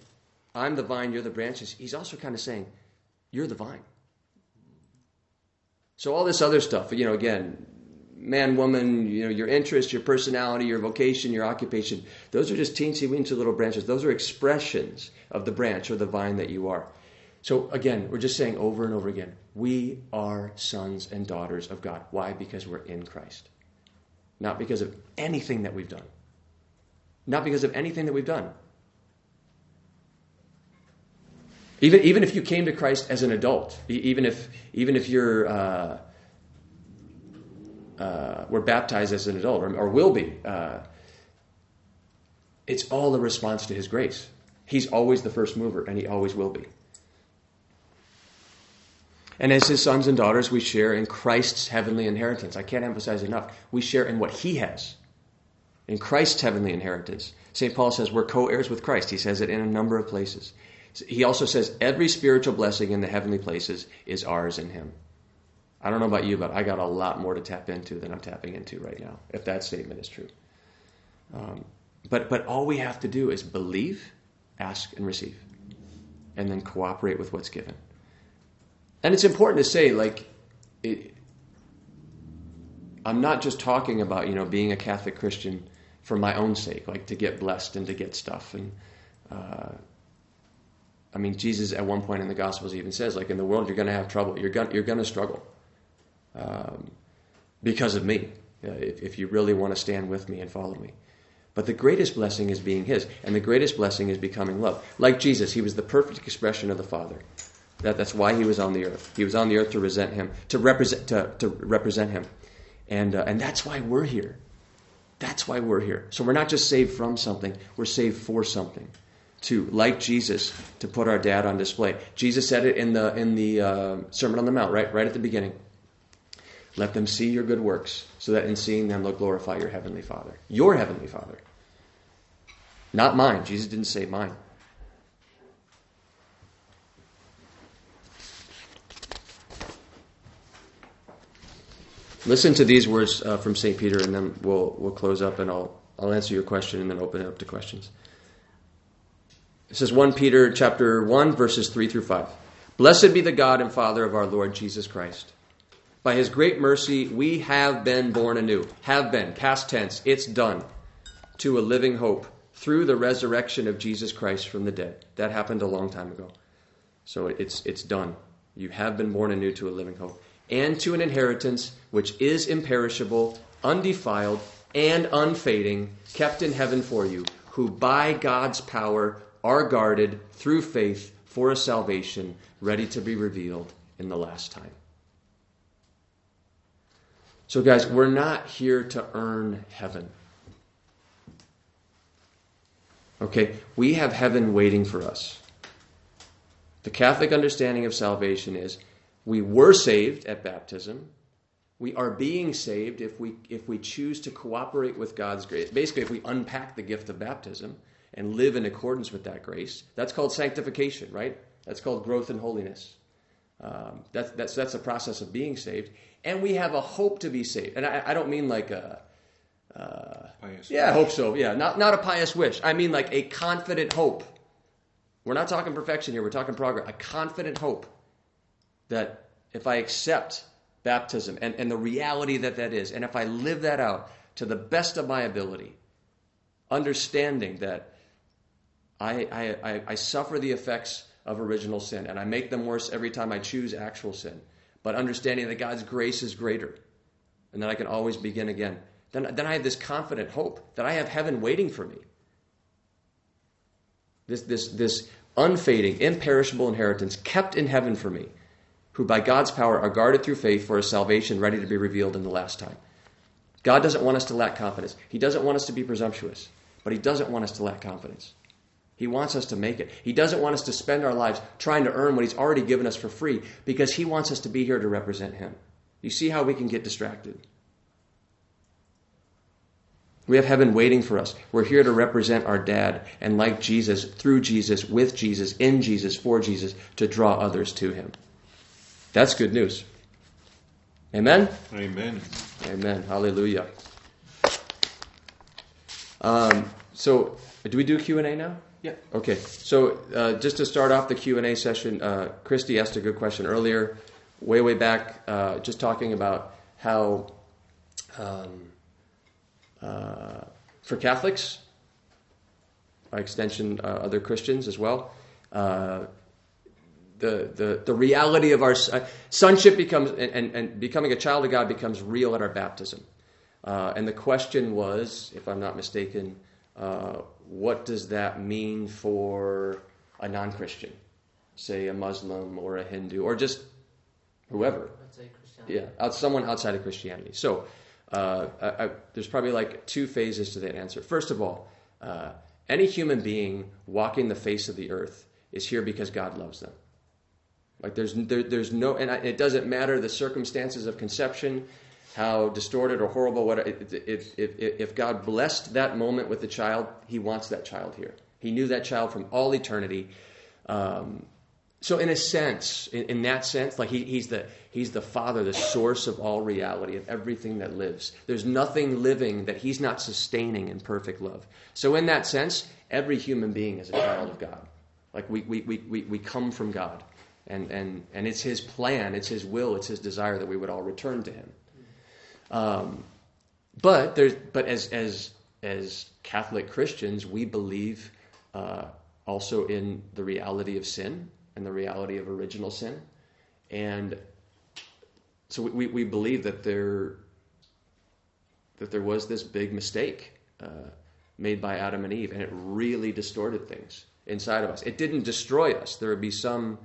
"I'm the vine, you're the branches," he's also kind of saying, "You're the vine." So all this other stuff, you know, again, man, woman, you know, your interest, your personality, your vocation, your occupation, those are just teensy weensy little branches. Those are expressions of the branch or the vine that you are. So again, we're just saying over and over again, we are sons and daughters of God. Why? Because we're in Christ. Not because of anything that we've done. Not because of anything that we've done. Even, even if you came to Christ as an adult, even if, even if you're, uh, uh, were baptized as an adult or, or will be, uh, it's all a response to His grace. He's always the first mover, and He always will be. And as His sons and daughters, we share in Christ's heavenly inheritance. I can't emphasize enough. We share in what He has, in Christ's heavenly inheritance. St. Paul says we're co heirs with Christ. He says it in a number of places. He also says every spiritual blessing in the heavenly places is ours in Him. I don't know about you, but I got a lot more to tap into than I'm tapping into right now, if that statement is true. Um, but, but all we have to do is believe, ask, and receive, and then cooperate with what's given. And it's important to say, like, it, I'm not just talking about, you know, being a Catholic Christian for my own sake, like to get blessed and to get stuff. And, uh, I mean, Jesus at one point in the Gospels even says, like, in the world you're going to have trouble. You're going you're going to struggle um, because of me, uh, if, if you really want to stand with me and follow me. But the greatest blessing is being His, and the greatest blessing is becoming love. Like Jesus, He was the perfect expression of the Father. That, that's why He was on the earth. He was on the earth to represent Him, to represent, to, to represent Him, and uh, and that's why we're here. That's why we're here. So we're not just saved from something; we're saved for something. To like Jesus, to put our dad on display. Jesus said it in the in the uh, Sermon on the Mount, right, right at the beginning. Let them see your good works, so that in seeing them they'll glorify your heavenly Father. Your heavenly Father. Not mine. Jesus didn't say mine. Listen to these words uh, from St. Peter, and then we'll, we'll close up and I'll, I'll answer your question and then open it up to questions. This is 1 Peter chapter 1, verses 3 through 5. Blessed be the God and Father of our Lord Jesus Christ. By his great mercy, we have been born anew. Have been, past tense, it's done, to a living hope through the resurrection of Jesus Christ from the dead. That happened a long time ago. So it's, it's done. You have been born anew to a living hope. And to an inheritance which is imperishable, undefiled, and unfading, kept in heaven for you, who by God's power are guarded through faith for a salvation ready to be revealed in the last time. So, guys, we're not here to earn heaven. Okay? We have heaven waiting for us. The Catholic understanding of salvation is we were saved at baptism. We are being saved if we, if we choose to cooperate with God's grace. Basically, if we unpack the gift of baptism and live in accordance with that grace, that's called sanctification, right? That's called growth in holiness. Um, that's, that's, that's a process of being saved and we have a hope to be saved. And I, I don't mean like a, uh, yeah, I hope so. Yeah, not not a pious wish. I mean like a confident hope. We're not talking perfection here. We're talking progress. A confident hope that if I accept baptism and, and the reality that that is, and if I live that out to the best of my ability, understanding that I, I, I, I suffer the effects of original sin and I make them worse every time I choose actual sin but understanding that God's grace is greater and that I can always begin again. Then, then I have this confident hope that I have heaven waiting for me. This, this, this unfading, imperishable inheritance kept in heaven for me, who by God's power are guarded through faith for a salvation ready to be revealed in the last time. God doesn't want us to lack confidence. He doesn't want us to be presumptuous, but He doesn't want us to lack confidence. He wants us to make it. He doesn't want us to spend our lives trying to earn what He's already given us for free because He wants us to be here to represent Him. You see how we can get distracted? We have heaven waiting for us. We're here to represent our dad and like Jesus, through Jesus, with Jesus, in Jesus, for Jesus, to draw others to him. That's good news. Amen? Amen. Amen. Hallelujah. Um, so, do we do Q&A now? Yeah. Okay. So, uh, just to start off the Q&A session, uh, Christy asked a good question earlier, way, way back, uh, just talking about how... Um, uh, for Catholics, by extension, uh, other Christians as well. The, the, the reality of our uh, sonship becomes, and, and, and, becoming a child of God becomes real at our baptism. Uh, and the question was, if I'm not mistaken, uh, what does that mean for a non Christian? Say a Muslim or a Hindu or just whoever. Yeah, out, someone outside of Christianity. So, uh, I, I, there's probably like two phases to that answer. First of all, uh, any human being walking the face of the earth is here because God loves them. Like there's there, there's no, and it doesn't matter the circumstances of conception, how distorted or horrible. What if, if, if God blessed that moment with the child, He wants that child here. He knew that child from all eternity. Um, so, in a sense, in, in that sense, like he, he's, the, he's the Father, the source of all reality, of everything that lives. There's nothing living that he's not sustaining in perfect love. So, in that sense, every human being is a child of God. Like we we, we, we, we come from God. And, and, and it's his plan, it's his will, it's his desire that we would all return to him. Um, but there's, but as, as, as Catholic Christians, we believe uh, also in the reality of sin and the reality of original sin. And so we, we believe that there, that there was this big mistake uh, made by Adam and Eve, and it really distorted things inside of us. It didn't destroy us. There would be some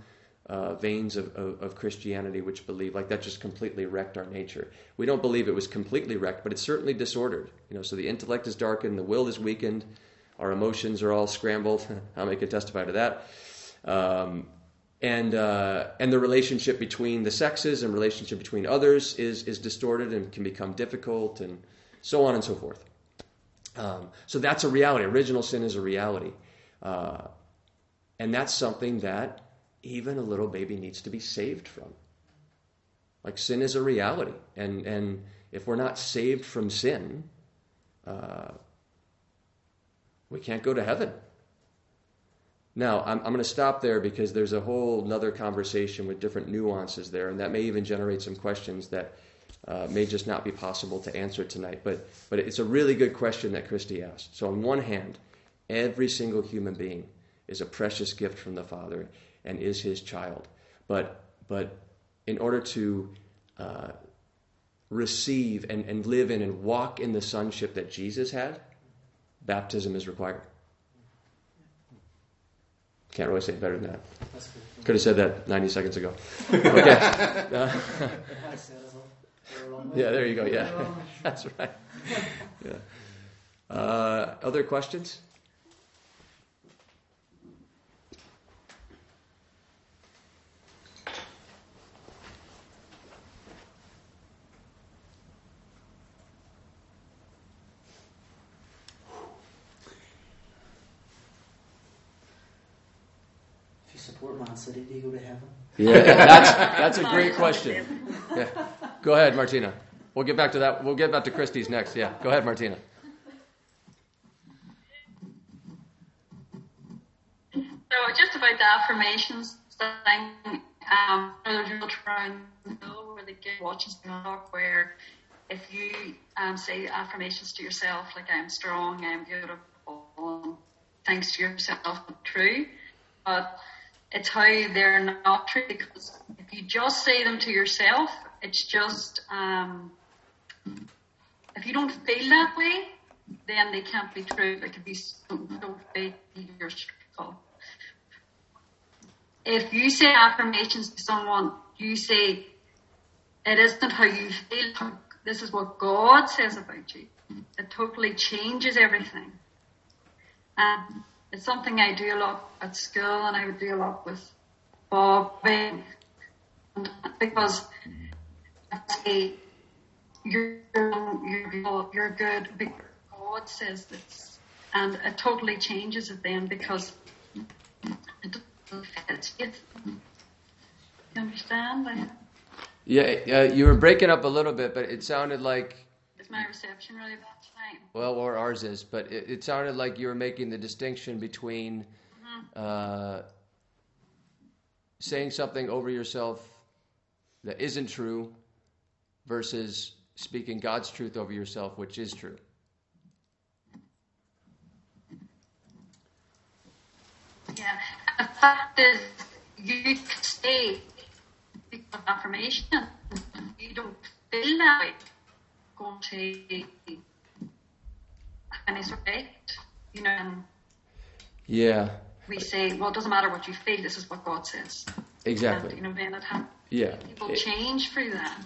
uh, veins of, of, of, Christianity which believe like that just completely wrecked our nature. We don't believe it was completely wrecked, but it's certainly disordered. You know, so the intellect is darkened, the will is weakened, our emotions are all scrambled. How many can testify to that? Um, and uh, and the relationship between the sexes and relationship between others is is distorted and can become difficult and so on and so forth. Um, so that's a reality. Original sin is a reality, uh, and that's something that even a little baby needs to be saved from. Like sin is a reality, and and if we're not saved from sin, uh, we can't go to heaven. Now, I'm, I'm going to stop there because there's a whole other conversation with different nuances there, and that may even generate some questions that uh, may just not be possible to answer tonight. But, but it's a really good question that Christy asked. So, on one hand, every single human being is a precious gift from the Father and is his child. But, but in order to uh, receive and, and live in and walk in the sonship that Jesus had, baptism is required. Can't really say it better than that. Could have said that 90 seconds ago. Okay. Uh, yeah, there you go. Yeah, that's right. Yeah. Uh, other questions? City do you go to heaven? Yeah, that's that's a great question. Yeah. Go ahead, Martina. We'll get back to that. We'll get back to Christie's next. Yeah, go ahead, Martina. So just about the affirmations thing, um, there's a real trend where they get watches talk where if you um, say affirmations to yourself like I'm strong, I'm beautiful, thanks to yourself, true, but it's how they're not true because if you just say them to yourself, it's just um, if you don't feel that way, then they can't be true. They could be so yourself. If you say affirmations to someone, you say it isn't how you feel, this is what God says about you. It totally changes everything. And it's something I do a lot at school and I would do a lot with Bob because say you're, you're, you're good because God says this. And it totally changes it then because it doesn't fit. You understand? Yeah, uh, you were breaking up a little bit, but it sounded like, is my reception really bad tonight? well, or ours is, but it, it sounded like you were making the distinction between uh, saying something over yourself that isn't true versus speaking God's truth over yourself, which is true. Yeah. The fact is, you say affirmation. You don't feel that way. Going to any right, you know, and Yeah, we say, well, it doesn't matter what you feel. This is what God says. And, exactly. you know, then it happens. Yeah. People It- change through that,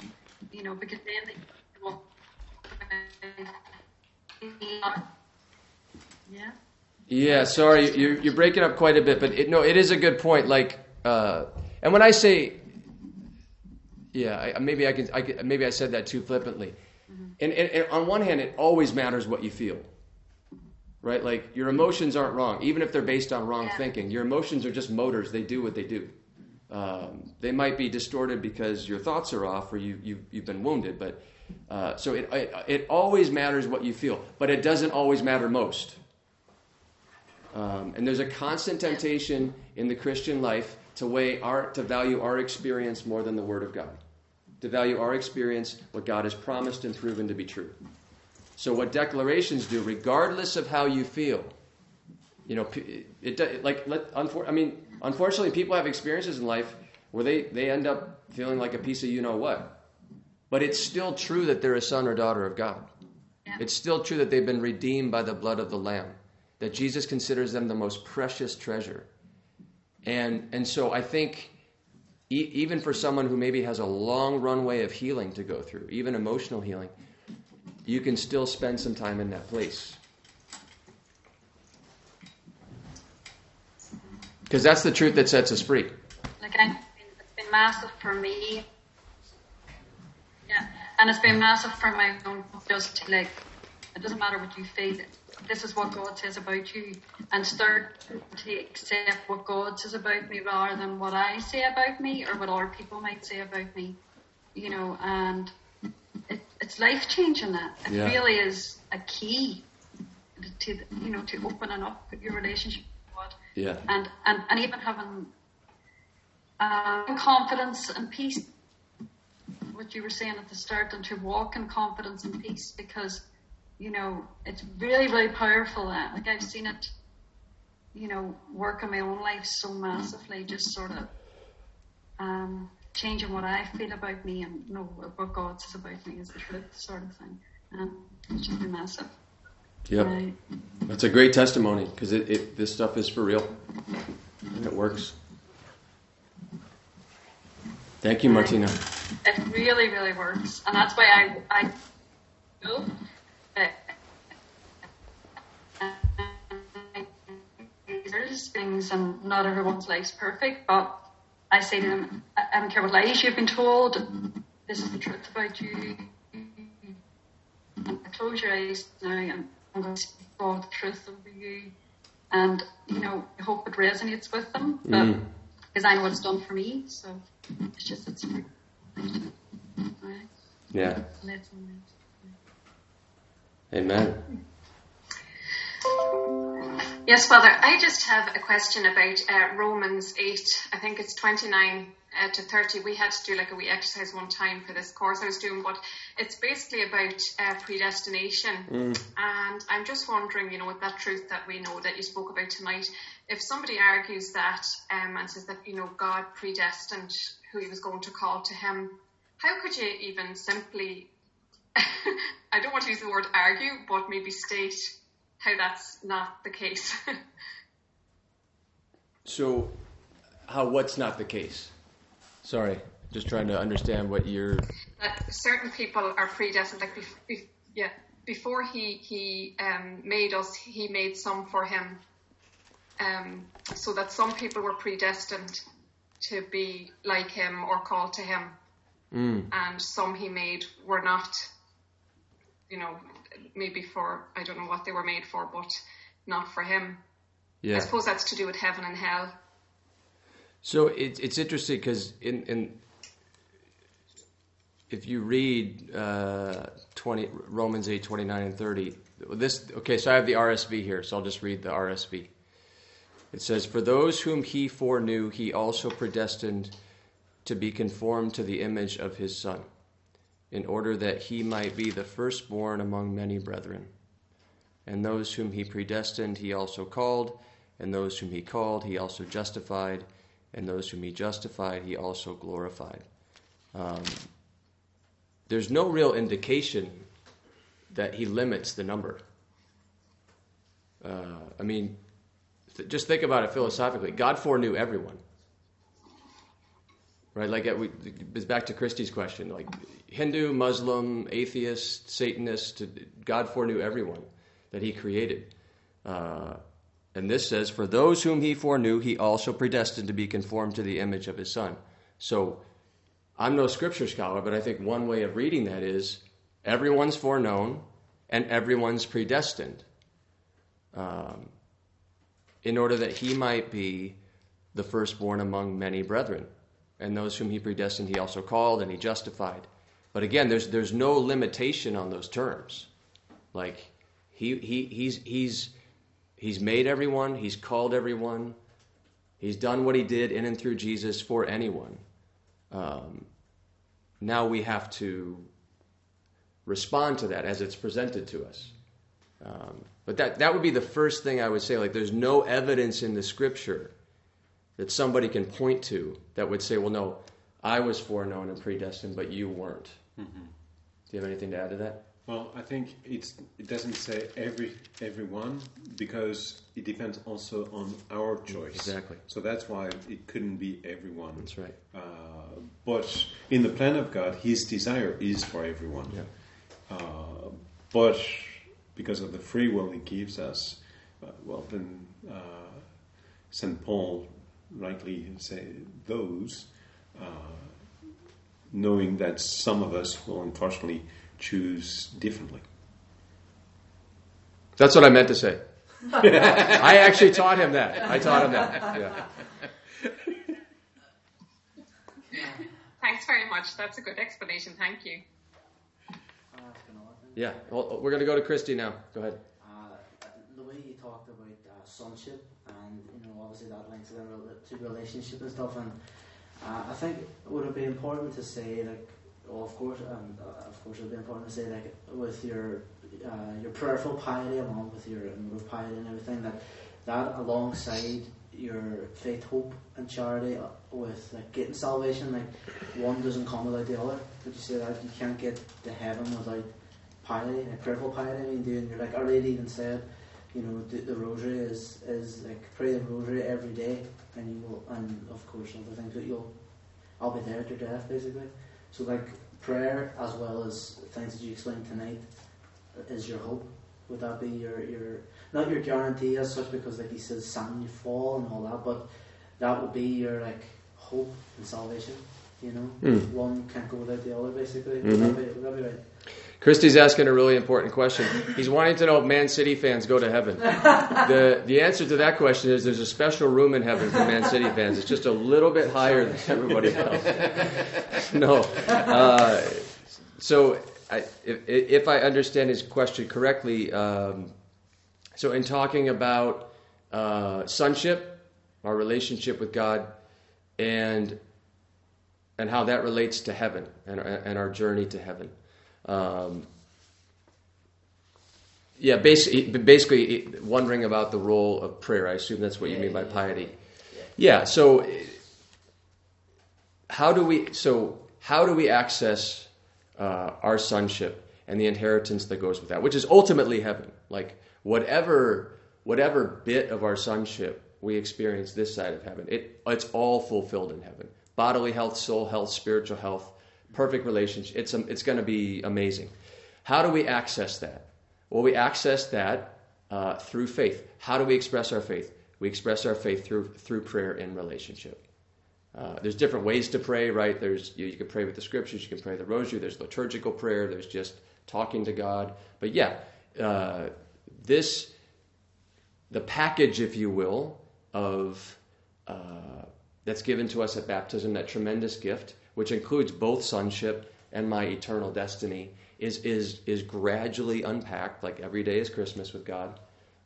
you know, because then they will. Yeah. Yeah, sorry, you're, you're breaking up quite a bit, but it, no, it is a good point. Like, uh, and when I say, yeah, I, maybe I can, I can, maybe I said that too flippantly. And, and, and on one hand, it always matters what you feel, right? Like your emotions aren't wrong, even if they're based on wrong Yeah. thinking. Your emotions are just motors; they do what they do. Um, they might be distorted because your thoughts are off or you, you you've been wounded, but uh, so it, it it always matters what you feel, but it doesn't always matter most. Um, and there's a constant temptation in the Christian life to weigh our, to value our experience more than the Word of God, to value our experience, what God has promised and proven to be true. So what declarations do, regardless of how you feel, you know, it, it like let, unfor- I mean, unfortunately, people have experiences in life where they they end up feeling like a piece of you know what, but it's still true that they're a son or daughter of God. Yeah. It's still true that they've been redeemed by the blood of the Lamb, that Jesus considers them the most precious treasure. And, and so I think e- even for someone who maybe has a long runway of healing to go through, even emotional healing, you can still spend some time in that place. Because that's the truth that sets us free. Like it's been massive for me. Yeah, and it's been massive for my own just to like. It doesn't matter what you feel. This is what God says about you, and start to accept what God says about me rather than what I say about me or what other people might say about me. You know, and it's life changing. That it Yeah. really is a key to you know to opening up your relationship with God Yeah. and and, and even having uh, confidence and peace. What you were saying at the start, and to walk in confidence and peace, because you know it's really, really powerful. Uh, like I've seen it, you know, work in my own life so massively, just sort of um, changing what I feel about me and know what God says about me is the truth, sort of thing. Um, which has been massive. Yep. Right. That's a great testimony because it, it, this stuff is for real and it works. Thank you, Martina. It really, really works, and that's why I I that there's things, and not everyone's life's perfect, but I say to them, I, I don't care what lies you've been told. This is the truth about you. And close your eyes now, and I'm going to speak the truth over you, and you know, I hope it resonates with them, but Mm. because I know what it's done for me, so it's just it's. Right. Yeah. Amen. Yes, Father, I just have a question about uh, Romans 8. I think it's 29 uh, to 30. We had to do like a wee exercise one time for this course I was doing, but it's basically about uh, predestination. And I'm just wondering, you know, with that truth that we know that you spoke about tonight, if somebody argues that um, and says that, you know, God predestined who he was going to call to him, how could you even simply, I don't want to use the word argue, but maybe state how that's not the case. So, how? What's not the case? Sorry, just trying to understand what you're. that certain people are predestined. Like, bef- bef- yeah, before he he um, made us, he made some for him, um, so that some people were predestined to be like him or called to him, Mm. and some he made were not. You know, maybe for I don't know what they were made for, but not for him. Yeah. I suppose that's to do with heaven and hell. So it, it's interesting because in, in if you read uh, 20 Romans 8, 29 and 30, this okay, so I have the RSV here, so I'll just read the RSV. It says, For those whom he foreknew, he also predestined to be conformed to the image of his son, in order that he might be the firstborn among many brethren. And those whom he predestined, he also called, and those whom he called, he also justified, and those whom he justified, he also glorified. Um, there's no real indication that he limits the number. Uh, I mean, th- just think about it philosophically. God foreknew everyone. Right, like it, we, it's back to Christie's question. Like Hindu, Muslim, atheist, Satanist, God foreknew everyone that He created. Uh, and this says, For those whom He foreknew, He also predestined to be conformed to the image of His Son. So I'm no scripture scholar, but I think one way of reading that is everyone's foreknown and everyone's predestined um, in order that he might be the firstborn among many brethren. And those whom he predestined, he also called and he justified. But again, there's, there's no limitation on those terms. Like, he, he, he's, he's, he's made everyone, he's called everyone, he's done what he did in and through Jesus for anyone. Um, now we have to respond to that as it's presented to us. Um, but that, that would be the first thing I would say. Like, there's no evidence in the scripture that somebody can point to that would say, well, no, I was foreknown and predestined, but you weren't. Do you have anything to add to that? Well, I think it's it doesn't say every everyone because it depends also on our choice. Exactly. So that's why it couldn't be everyone. That's right. Uh, but in the plan of God, His desire is for everyone. Yeah. Uh, but because of the free will He gives us, uh, well, then uh, Saint Paul rightly say those, uh, knowing that some of us will unfortunately choose differently. That's what I meant to say. I actually taught him that. I taught him that. Yeah. Thanks very much. That's a good explanation. Thank you. Can I ask another thing? Yeah. Well, we're going to go to Christy now. Go ahead. Uh, the way you talked about uh, sonship and you know obviously that links to, rela- to relationship and stuff and uh, I think would it be important to say like well of course um, uh, of course it would be important to say like with your uh, your prayerful piety along with your emotive piety and everything that that alongside your faith hope and charity uh, with like getting salvation like one doesn't come without the other would you say that you can't get to heaven without piety, like prayerful piety. I mean, doing your like Our Lady even said, you know, the, the rosary is is like pray the rosary every day, and you will, and of course other things, but you'll, I'll be there at your death, basically. So like prayer as well as things that you explained tonight is your hope. Would that be your your not your guarantee as such because like he says, "Sam, you fall" and all that, but that would be your like hope and salvation. You know, Mm. one can't go without the other. Basically, Mhm. would, that be, would that be right? Christy's asking a really important question. He's wanting to know if Man City fans go to heaven. The the answer to that question is there's a special room in heaven for Man City fans. It's just a little bit higher than everybody else. No. Uh, so I, if, if I understand his question correctly, um, so in talking about uh, sonship, our relationship with God, and and how that relates to heaven and, and our journey to heaven. Um, yeah, basically, basically wondering about the role of prayer. I assume that's what you mean by yeah, piety. Yeah. Yeah. So, how do we? So, how do we access uh, our sonship and the inheritance that goes with that, which is ultimately heaven? Like whatever, whatever bit of our sonship we experience this side of heaven, it it's all fulfilled in heaven. bodily health, soul health, spiritual health, perfect relationship. It's, it's going to be amazing. How do we access that? Well, we access that uh, through faith. How do we express our faith? We express our faith through, through prayer and relationship. Uh, there's different ways to pray, right? There's you, you, can pray with the scriptures, you can pray the rosary. There's liturgical prayer. There's just talking to God. But yeah, uh, this the package, if you will, of uh, that's given to us at baptism, that tremendous gift, which includes both sonship and my eternal destiny, is is is gradually unpacked, like every day is Christmas with God,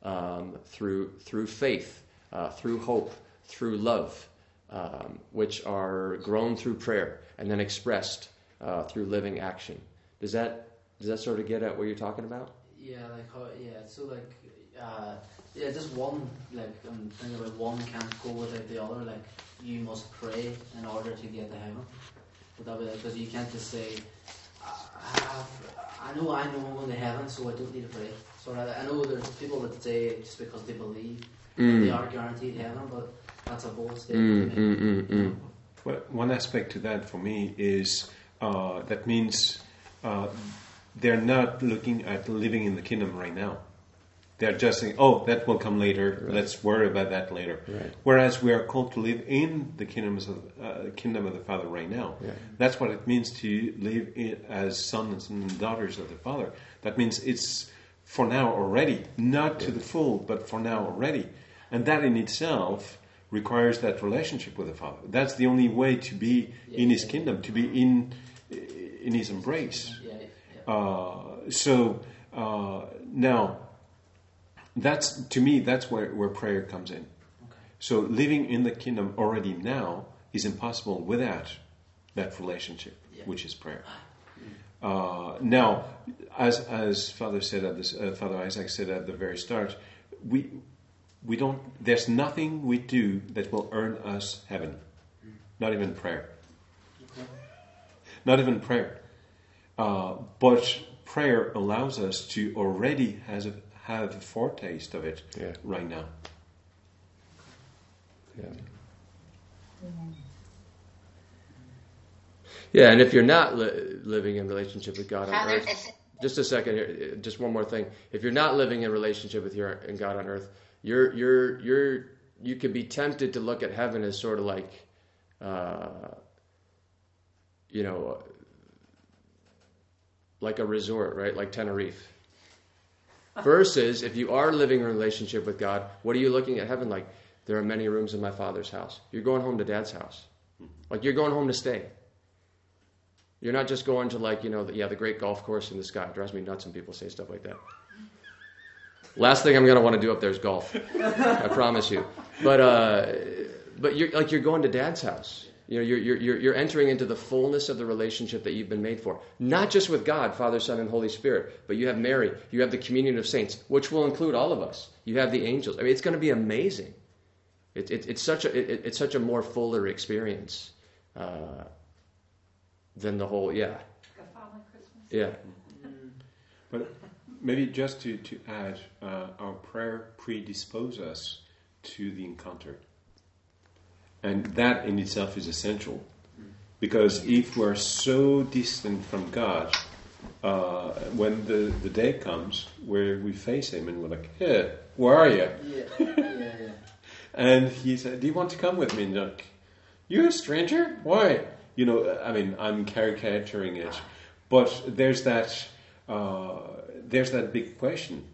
um, through through faith, uh, through hope, through love, um, which are grown through prayer and then expressed uh, through living action. Does that does that sort of get at what you're talking about? Yeah, like how yeah. So like uh, yeah, just one like I'm thinking about one can't go without the other. Like you must pray in order to get to heaven. Would that because you can't just say I, I know I know I'm going to heaven, so I don't need to pray. So I, I know there's people that say just because they believe mm. they are guaranteed heaven, but that's a bold statement. Mm, mm, mm, mm, well, one aspect to that for me is uh, that means uh, they're not looking at living in the kingdom right now. They're just saying, "Oh, that will come later. Right. Let's worry about that later." Right. Whereas we are called to live in the kingdoms of uh, kingdom of the Father right now. Yeah. That's what it means to live in, as sons and daughters of the Father. That means it's for now already, not to the full, but for now already, and that in itself requires that relationship with the Father. That's the only way to be yeah, in His yeah. kingdom, to be in in His embrace. Uh, so uh, now that's to me that's where, where prayer comes in. Okay. So living in the kingdom already now is impossible without that relationship, yeah. which is prayer. Uh, now, as as Father said at this, uh, Father Isaac said at the very start, we we don't. There's nothing we do that will earn us heaven. Not even prayer. Okay. Not even prayer. Uh, but prayer allows us to already has a, have a foretaste of it yeah. right now. Yeah. Yeah, and if you're not li- living in relationship with God on earth, just a second here, just one more thing. If you're not living in relationship with your and God on earth, you're you're you're you could be tempted to look at heaven as sort of like, uh, you know, like a resort, right? Like Tenerife. Versus, if you are living a relationship with God, what are you looking at heaven like? There are many rooms in my Father's house. You're going home to Dad's house. Like you're going home to stay. You're not just going to like you know, the, yeah, the great golf course in the sky. It drives me nuts when people say stuff like that. Last thing I'm going to want to do up there is golf. I promise you. But uh, but you're like you're going to Dad's house. You know, you're, you're, you're entering into the fullness of the relationship that you've been made for. Not just with God, Father, Son, and Holy Spirit, but you have Mary, you have the communion of saints, which will include all of us. You have the angels. I mean, it's going to be amazing. It, it, it's, such a, it, it's such a more fuller experience uh, than the whole, yeah. Yeah. But maybe just to, to add, uh, our prayer predisposes us to the encounter. And that in itself is essential. Because if we're so distant from God, uh, when the, the day comes where we face Him and we're like, hey, where are you? Yeah, yeah, yeah. and He said, do you want to come with me? And like, you're a stranger? Why? You know, I mean, I'm caricaturing it. But there's that, uh, there's that big question.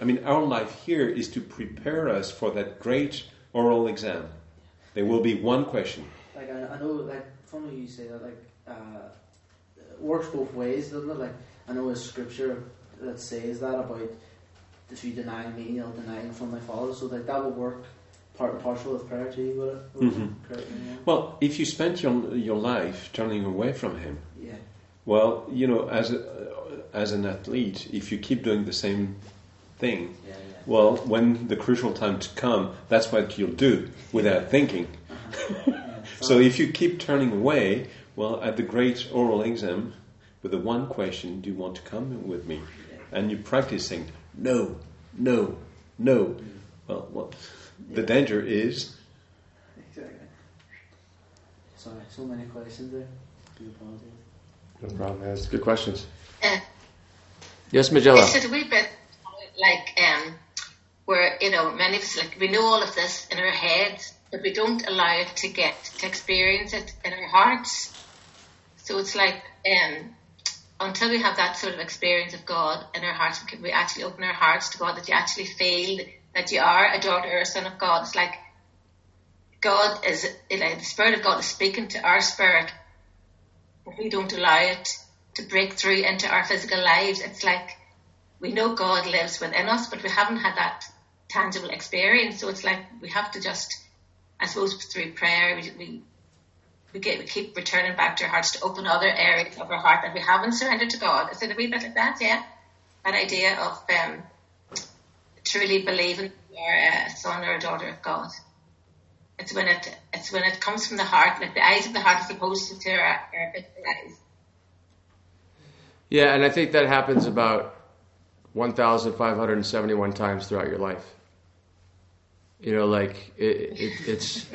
I mean, our life here is to prepare us for that great oral exam there will be one question. Like I, I know, like funny you say that, like uh, it works both ways, doesn't it? Like I know a scripture that says that about if you deny me, I'll deny you from my Father. So like that will work part and parcel with prayer too, would it? Would mm-hmm. it well, if you spent your your life turning away from Him, yeah. Well, you know, as a, as an athlete, if you keep doing the same thing, yeah, yeah. Well, when the crucial time to come, that's what you'll do without thinking. So if you keep turning away, well, at the great oral exam, with the one question, do you want to come with me? And you're practicing, no, no, no. Mm. Well, well the danger is sorry, so many questions there. Do apologize. No problem. That's good questions. Uh, Yes, Magella. Is it a wee bit like um, where you know many of us like we know all of this in our heads, but we don't allow it to get to experience it in our hearts. So it's like um, until we have that sort of experience of God in our hearts, can, we actually open our hearts to God, that you actually feel that you are a daughter or a son of God. It's like God is, you know, the Spirit of God is speaking to our spirit, but we don't allow it to break through into our physical lives. It's like we know God lives within us, but we haven't had that tangible experience. So it's like we have to just, I suppose, through prayer, we, we we get we keep returning back to our hearts to open other areas of our heart that we haven't surrendered to God. Is it a wee bit like that? Yeah, that idea of um, truly believing you are a son or a daughter of God. It's when it it's when it comes from the heart, like the eyes of the heart, as opposed to our, our eyes. Yeah, and I think that happens about 1,571 times throughout your life. You know, like it, it, it's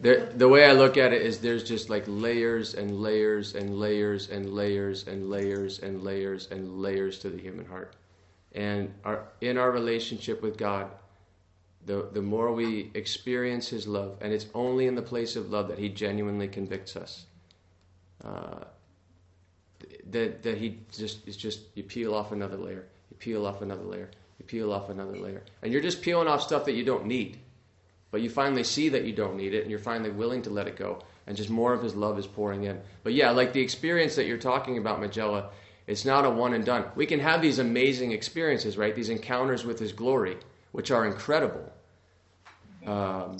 the the way I look at it is there's just like layers and layers and layers and layers and layers and layers and layers to the human heart, and our in our relationship with God, the the more we experience His love, and it's only in the place of love that He genuinely convicts us. Uh, that that he just is just you peel off another layer, you peel off another layer, you peel off another layer, and you're just peeling off stuff that you don't need, but you finally see that you don't need it, and you're finally willing to let it go, and just more of His love is pouring in. But yeah, like the experience that you're talking about, Magella, it's not a one and done. We can have these amazing experiences, right? These encounters with His glory, which are incredible. Um,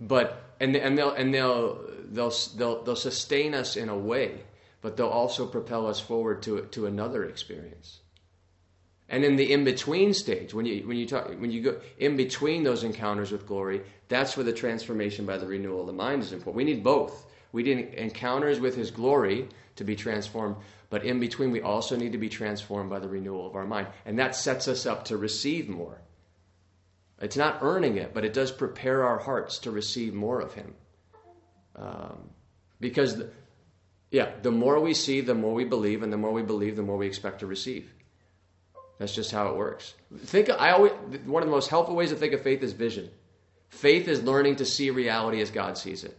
but and and they'll and they'll they'll they'll they'll sustain us in a way but they'll also propel us forward to to another experience. And in the in between stage, when you when you talk when you go in between those encounters with glory, that's where the transformation by the renewal of the mind is important. We need both. We need encounters with His glory to be transformed, but in between, we also need to be transformed by the renewal of our mind, and that sets us up to receive more. It's not earning it, but it does prepare our hearts to receive more of Him. Um, because the, yeah, the more we see, the more we believe, and the more we believe, the more we expect to receive. That's just how it works. Think I always one of the most helpful ways to think of faith is vision. Faith is learning to see reality as God sees it.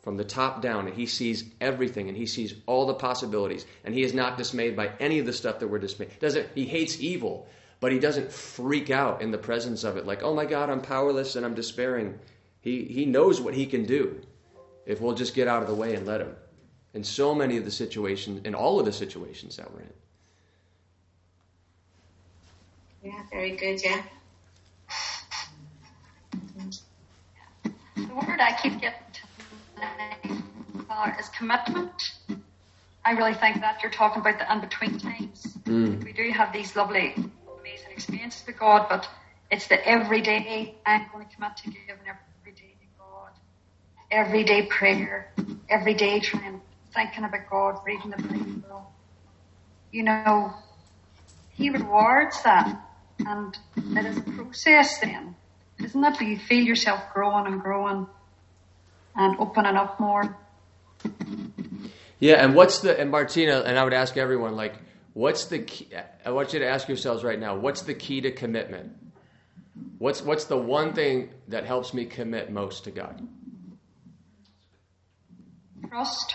From the top down, and he sees everything and he sees all the possibilities, and he is not dismayed by any of the stuff that we're dismayed. Doesn't he hates evil, but he doesn't freak out in the presence of it like, "Oh my God, I'm powerless and I'm despairing." He he knows what he can do if we'll just get out of the way and let Him. In so many of the situations, in all of the situations that we're in. Yeah, very good. Yeah. The word I keep getting to is commitment. I really think that you're talking about the in between times. Mm. We do have these lovely, amazing experiences with God, but it's the everyday I'm going to commit to giving every day to God. Everyday prayer, everyday trying, thinking about God, reading the Bible. You know, He rewards that, and it is a process then, isn't it? You feel yourself growing and growing and opening up more. Yeah, and what's the and Martina and I would ask everyone like, what's the key? I want you to ask yourselves right now, what's the key to commitment? What's what's the one thing that helps me commit most to God? Trust.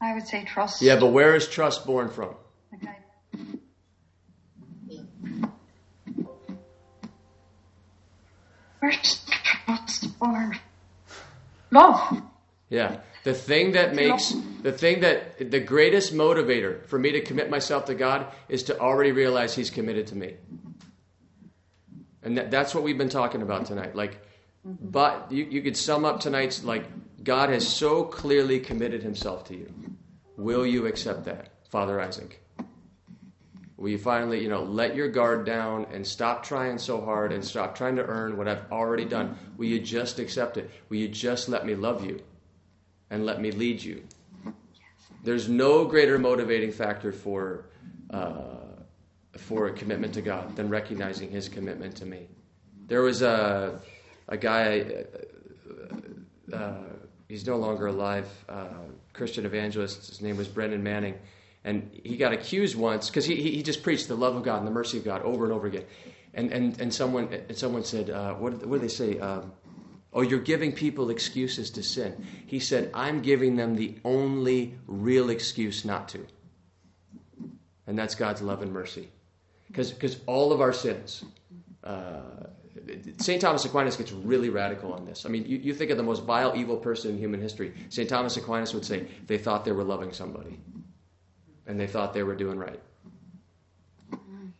I would say trust. Yeah, but where is trust born from? Okay. Born? Love. Yeah. The thing that makes the thing that the greatest motivator for me to commit myself to God is to already realize He's committed to me. And that, that's what we've been talking about tonight. Like, but you, you could sum up tonight's like God has so clearly committed Himself to you. Will you accept that, Father Isaac? Will you finally, you know, let your guard down and stop trying so hard and stop trying to earn what I've already done? Will you just accept it? Will you just let me love you and let me lead you? There's no greater motivating factor for uh, for a commitment to God than recognizing His commitment to me. There was a a guy. uh, he's no longer alive, uh, Christian evangelist. His name was Brennan Manning. And he got accused once because he, he just preached the love of God and the mercy of God over and over again. And, and, and someone, and someone said, uh, what, what did they say? Um, oh, you're giving people excuses to sin. He said, I'm giving them the only real excuse not to. And that's God's love and mercy. Because all of our sins, uh, St. Thomas Aquinas gets really radical on this. I mean, you, you think of the most vile, evil person in human history. St. Thomas Aquinas would say they thought they were loving somebody and they thought they were doing right.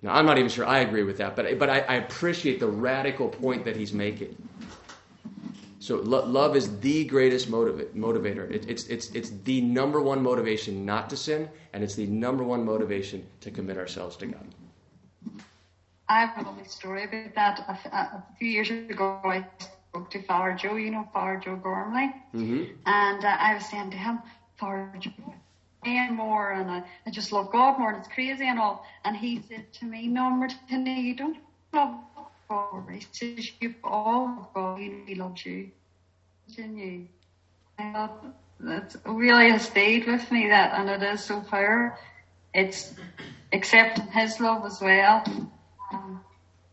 Now, I'm not even sure I agree with that, but, but I, I appreciate the radical point that he's making. So, lo- love is the greatest motiv- motivator. It, it's, it's, it's the number one motivation not to sin, and it's the number one motivation to commit ourselves to God. I have a lovely story about that. A, a few years ago, I spoke to Father Joe, you know, Father Joe Gormley, mm-hmm. and uh, I was saying to him, Father Joe, and more, and I, I just love God more, and it's crazy and all. And he said to me, No, Martina, you don't love God. He says, You've all God, He loves you. In you. I thought that really has stayed with me, that, and it is so powerful. It's accepting His love as well. Um,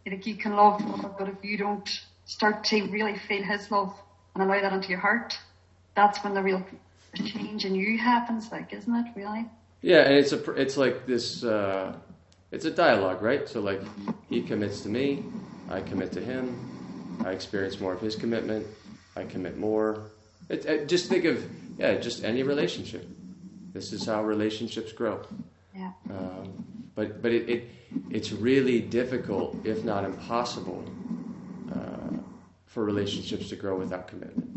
like you can love but if you don't start to really feel His love and allow that into your heart, that's when the real change in you happens, like, isn't it? Really? Yeah, and it's a it's like this. Uh, it's a dialogue, right? So like, he commits to me, I commit to him, I experience more of his commitment, I commit more. It, it, just think of yeah, just any relationship. This is how relationships grow. Yeah. Um, but but it, it it's really difficult, if not impossible, uh, for relationships to grow without commitment.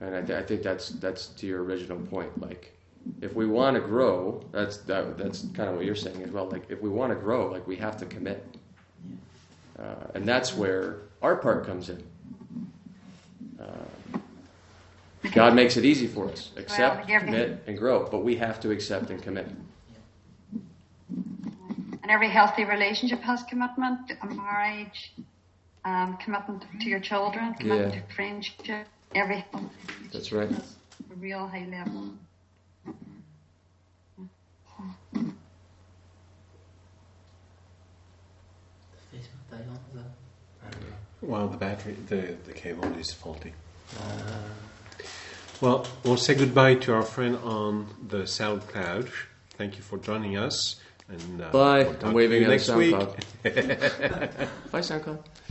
And I, th- I, think that's that's to your original point. Like, if we want to grow, that's that, that's kind of what you're saying as well. Like, if we want to grow, like we have to commit, uh, and that's where our part comes in. Uh, God makes it easy for us: accept, commit, and grow. But we have to accept and commit. And every healthy relationship has commitment. A marriage, um, commitment to your children, commitment yeah. to friendship every That's right. A real high level. Well, the battery, the, the cable is faulty. Uh, well, we'll say goodbye to our friend on the SoundCloud. Thank you for joining us. And, uh, Bye. We'll I'm waving at next SoundCloud. Bye, SoundCloud.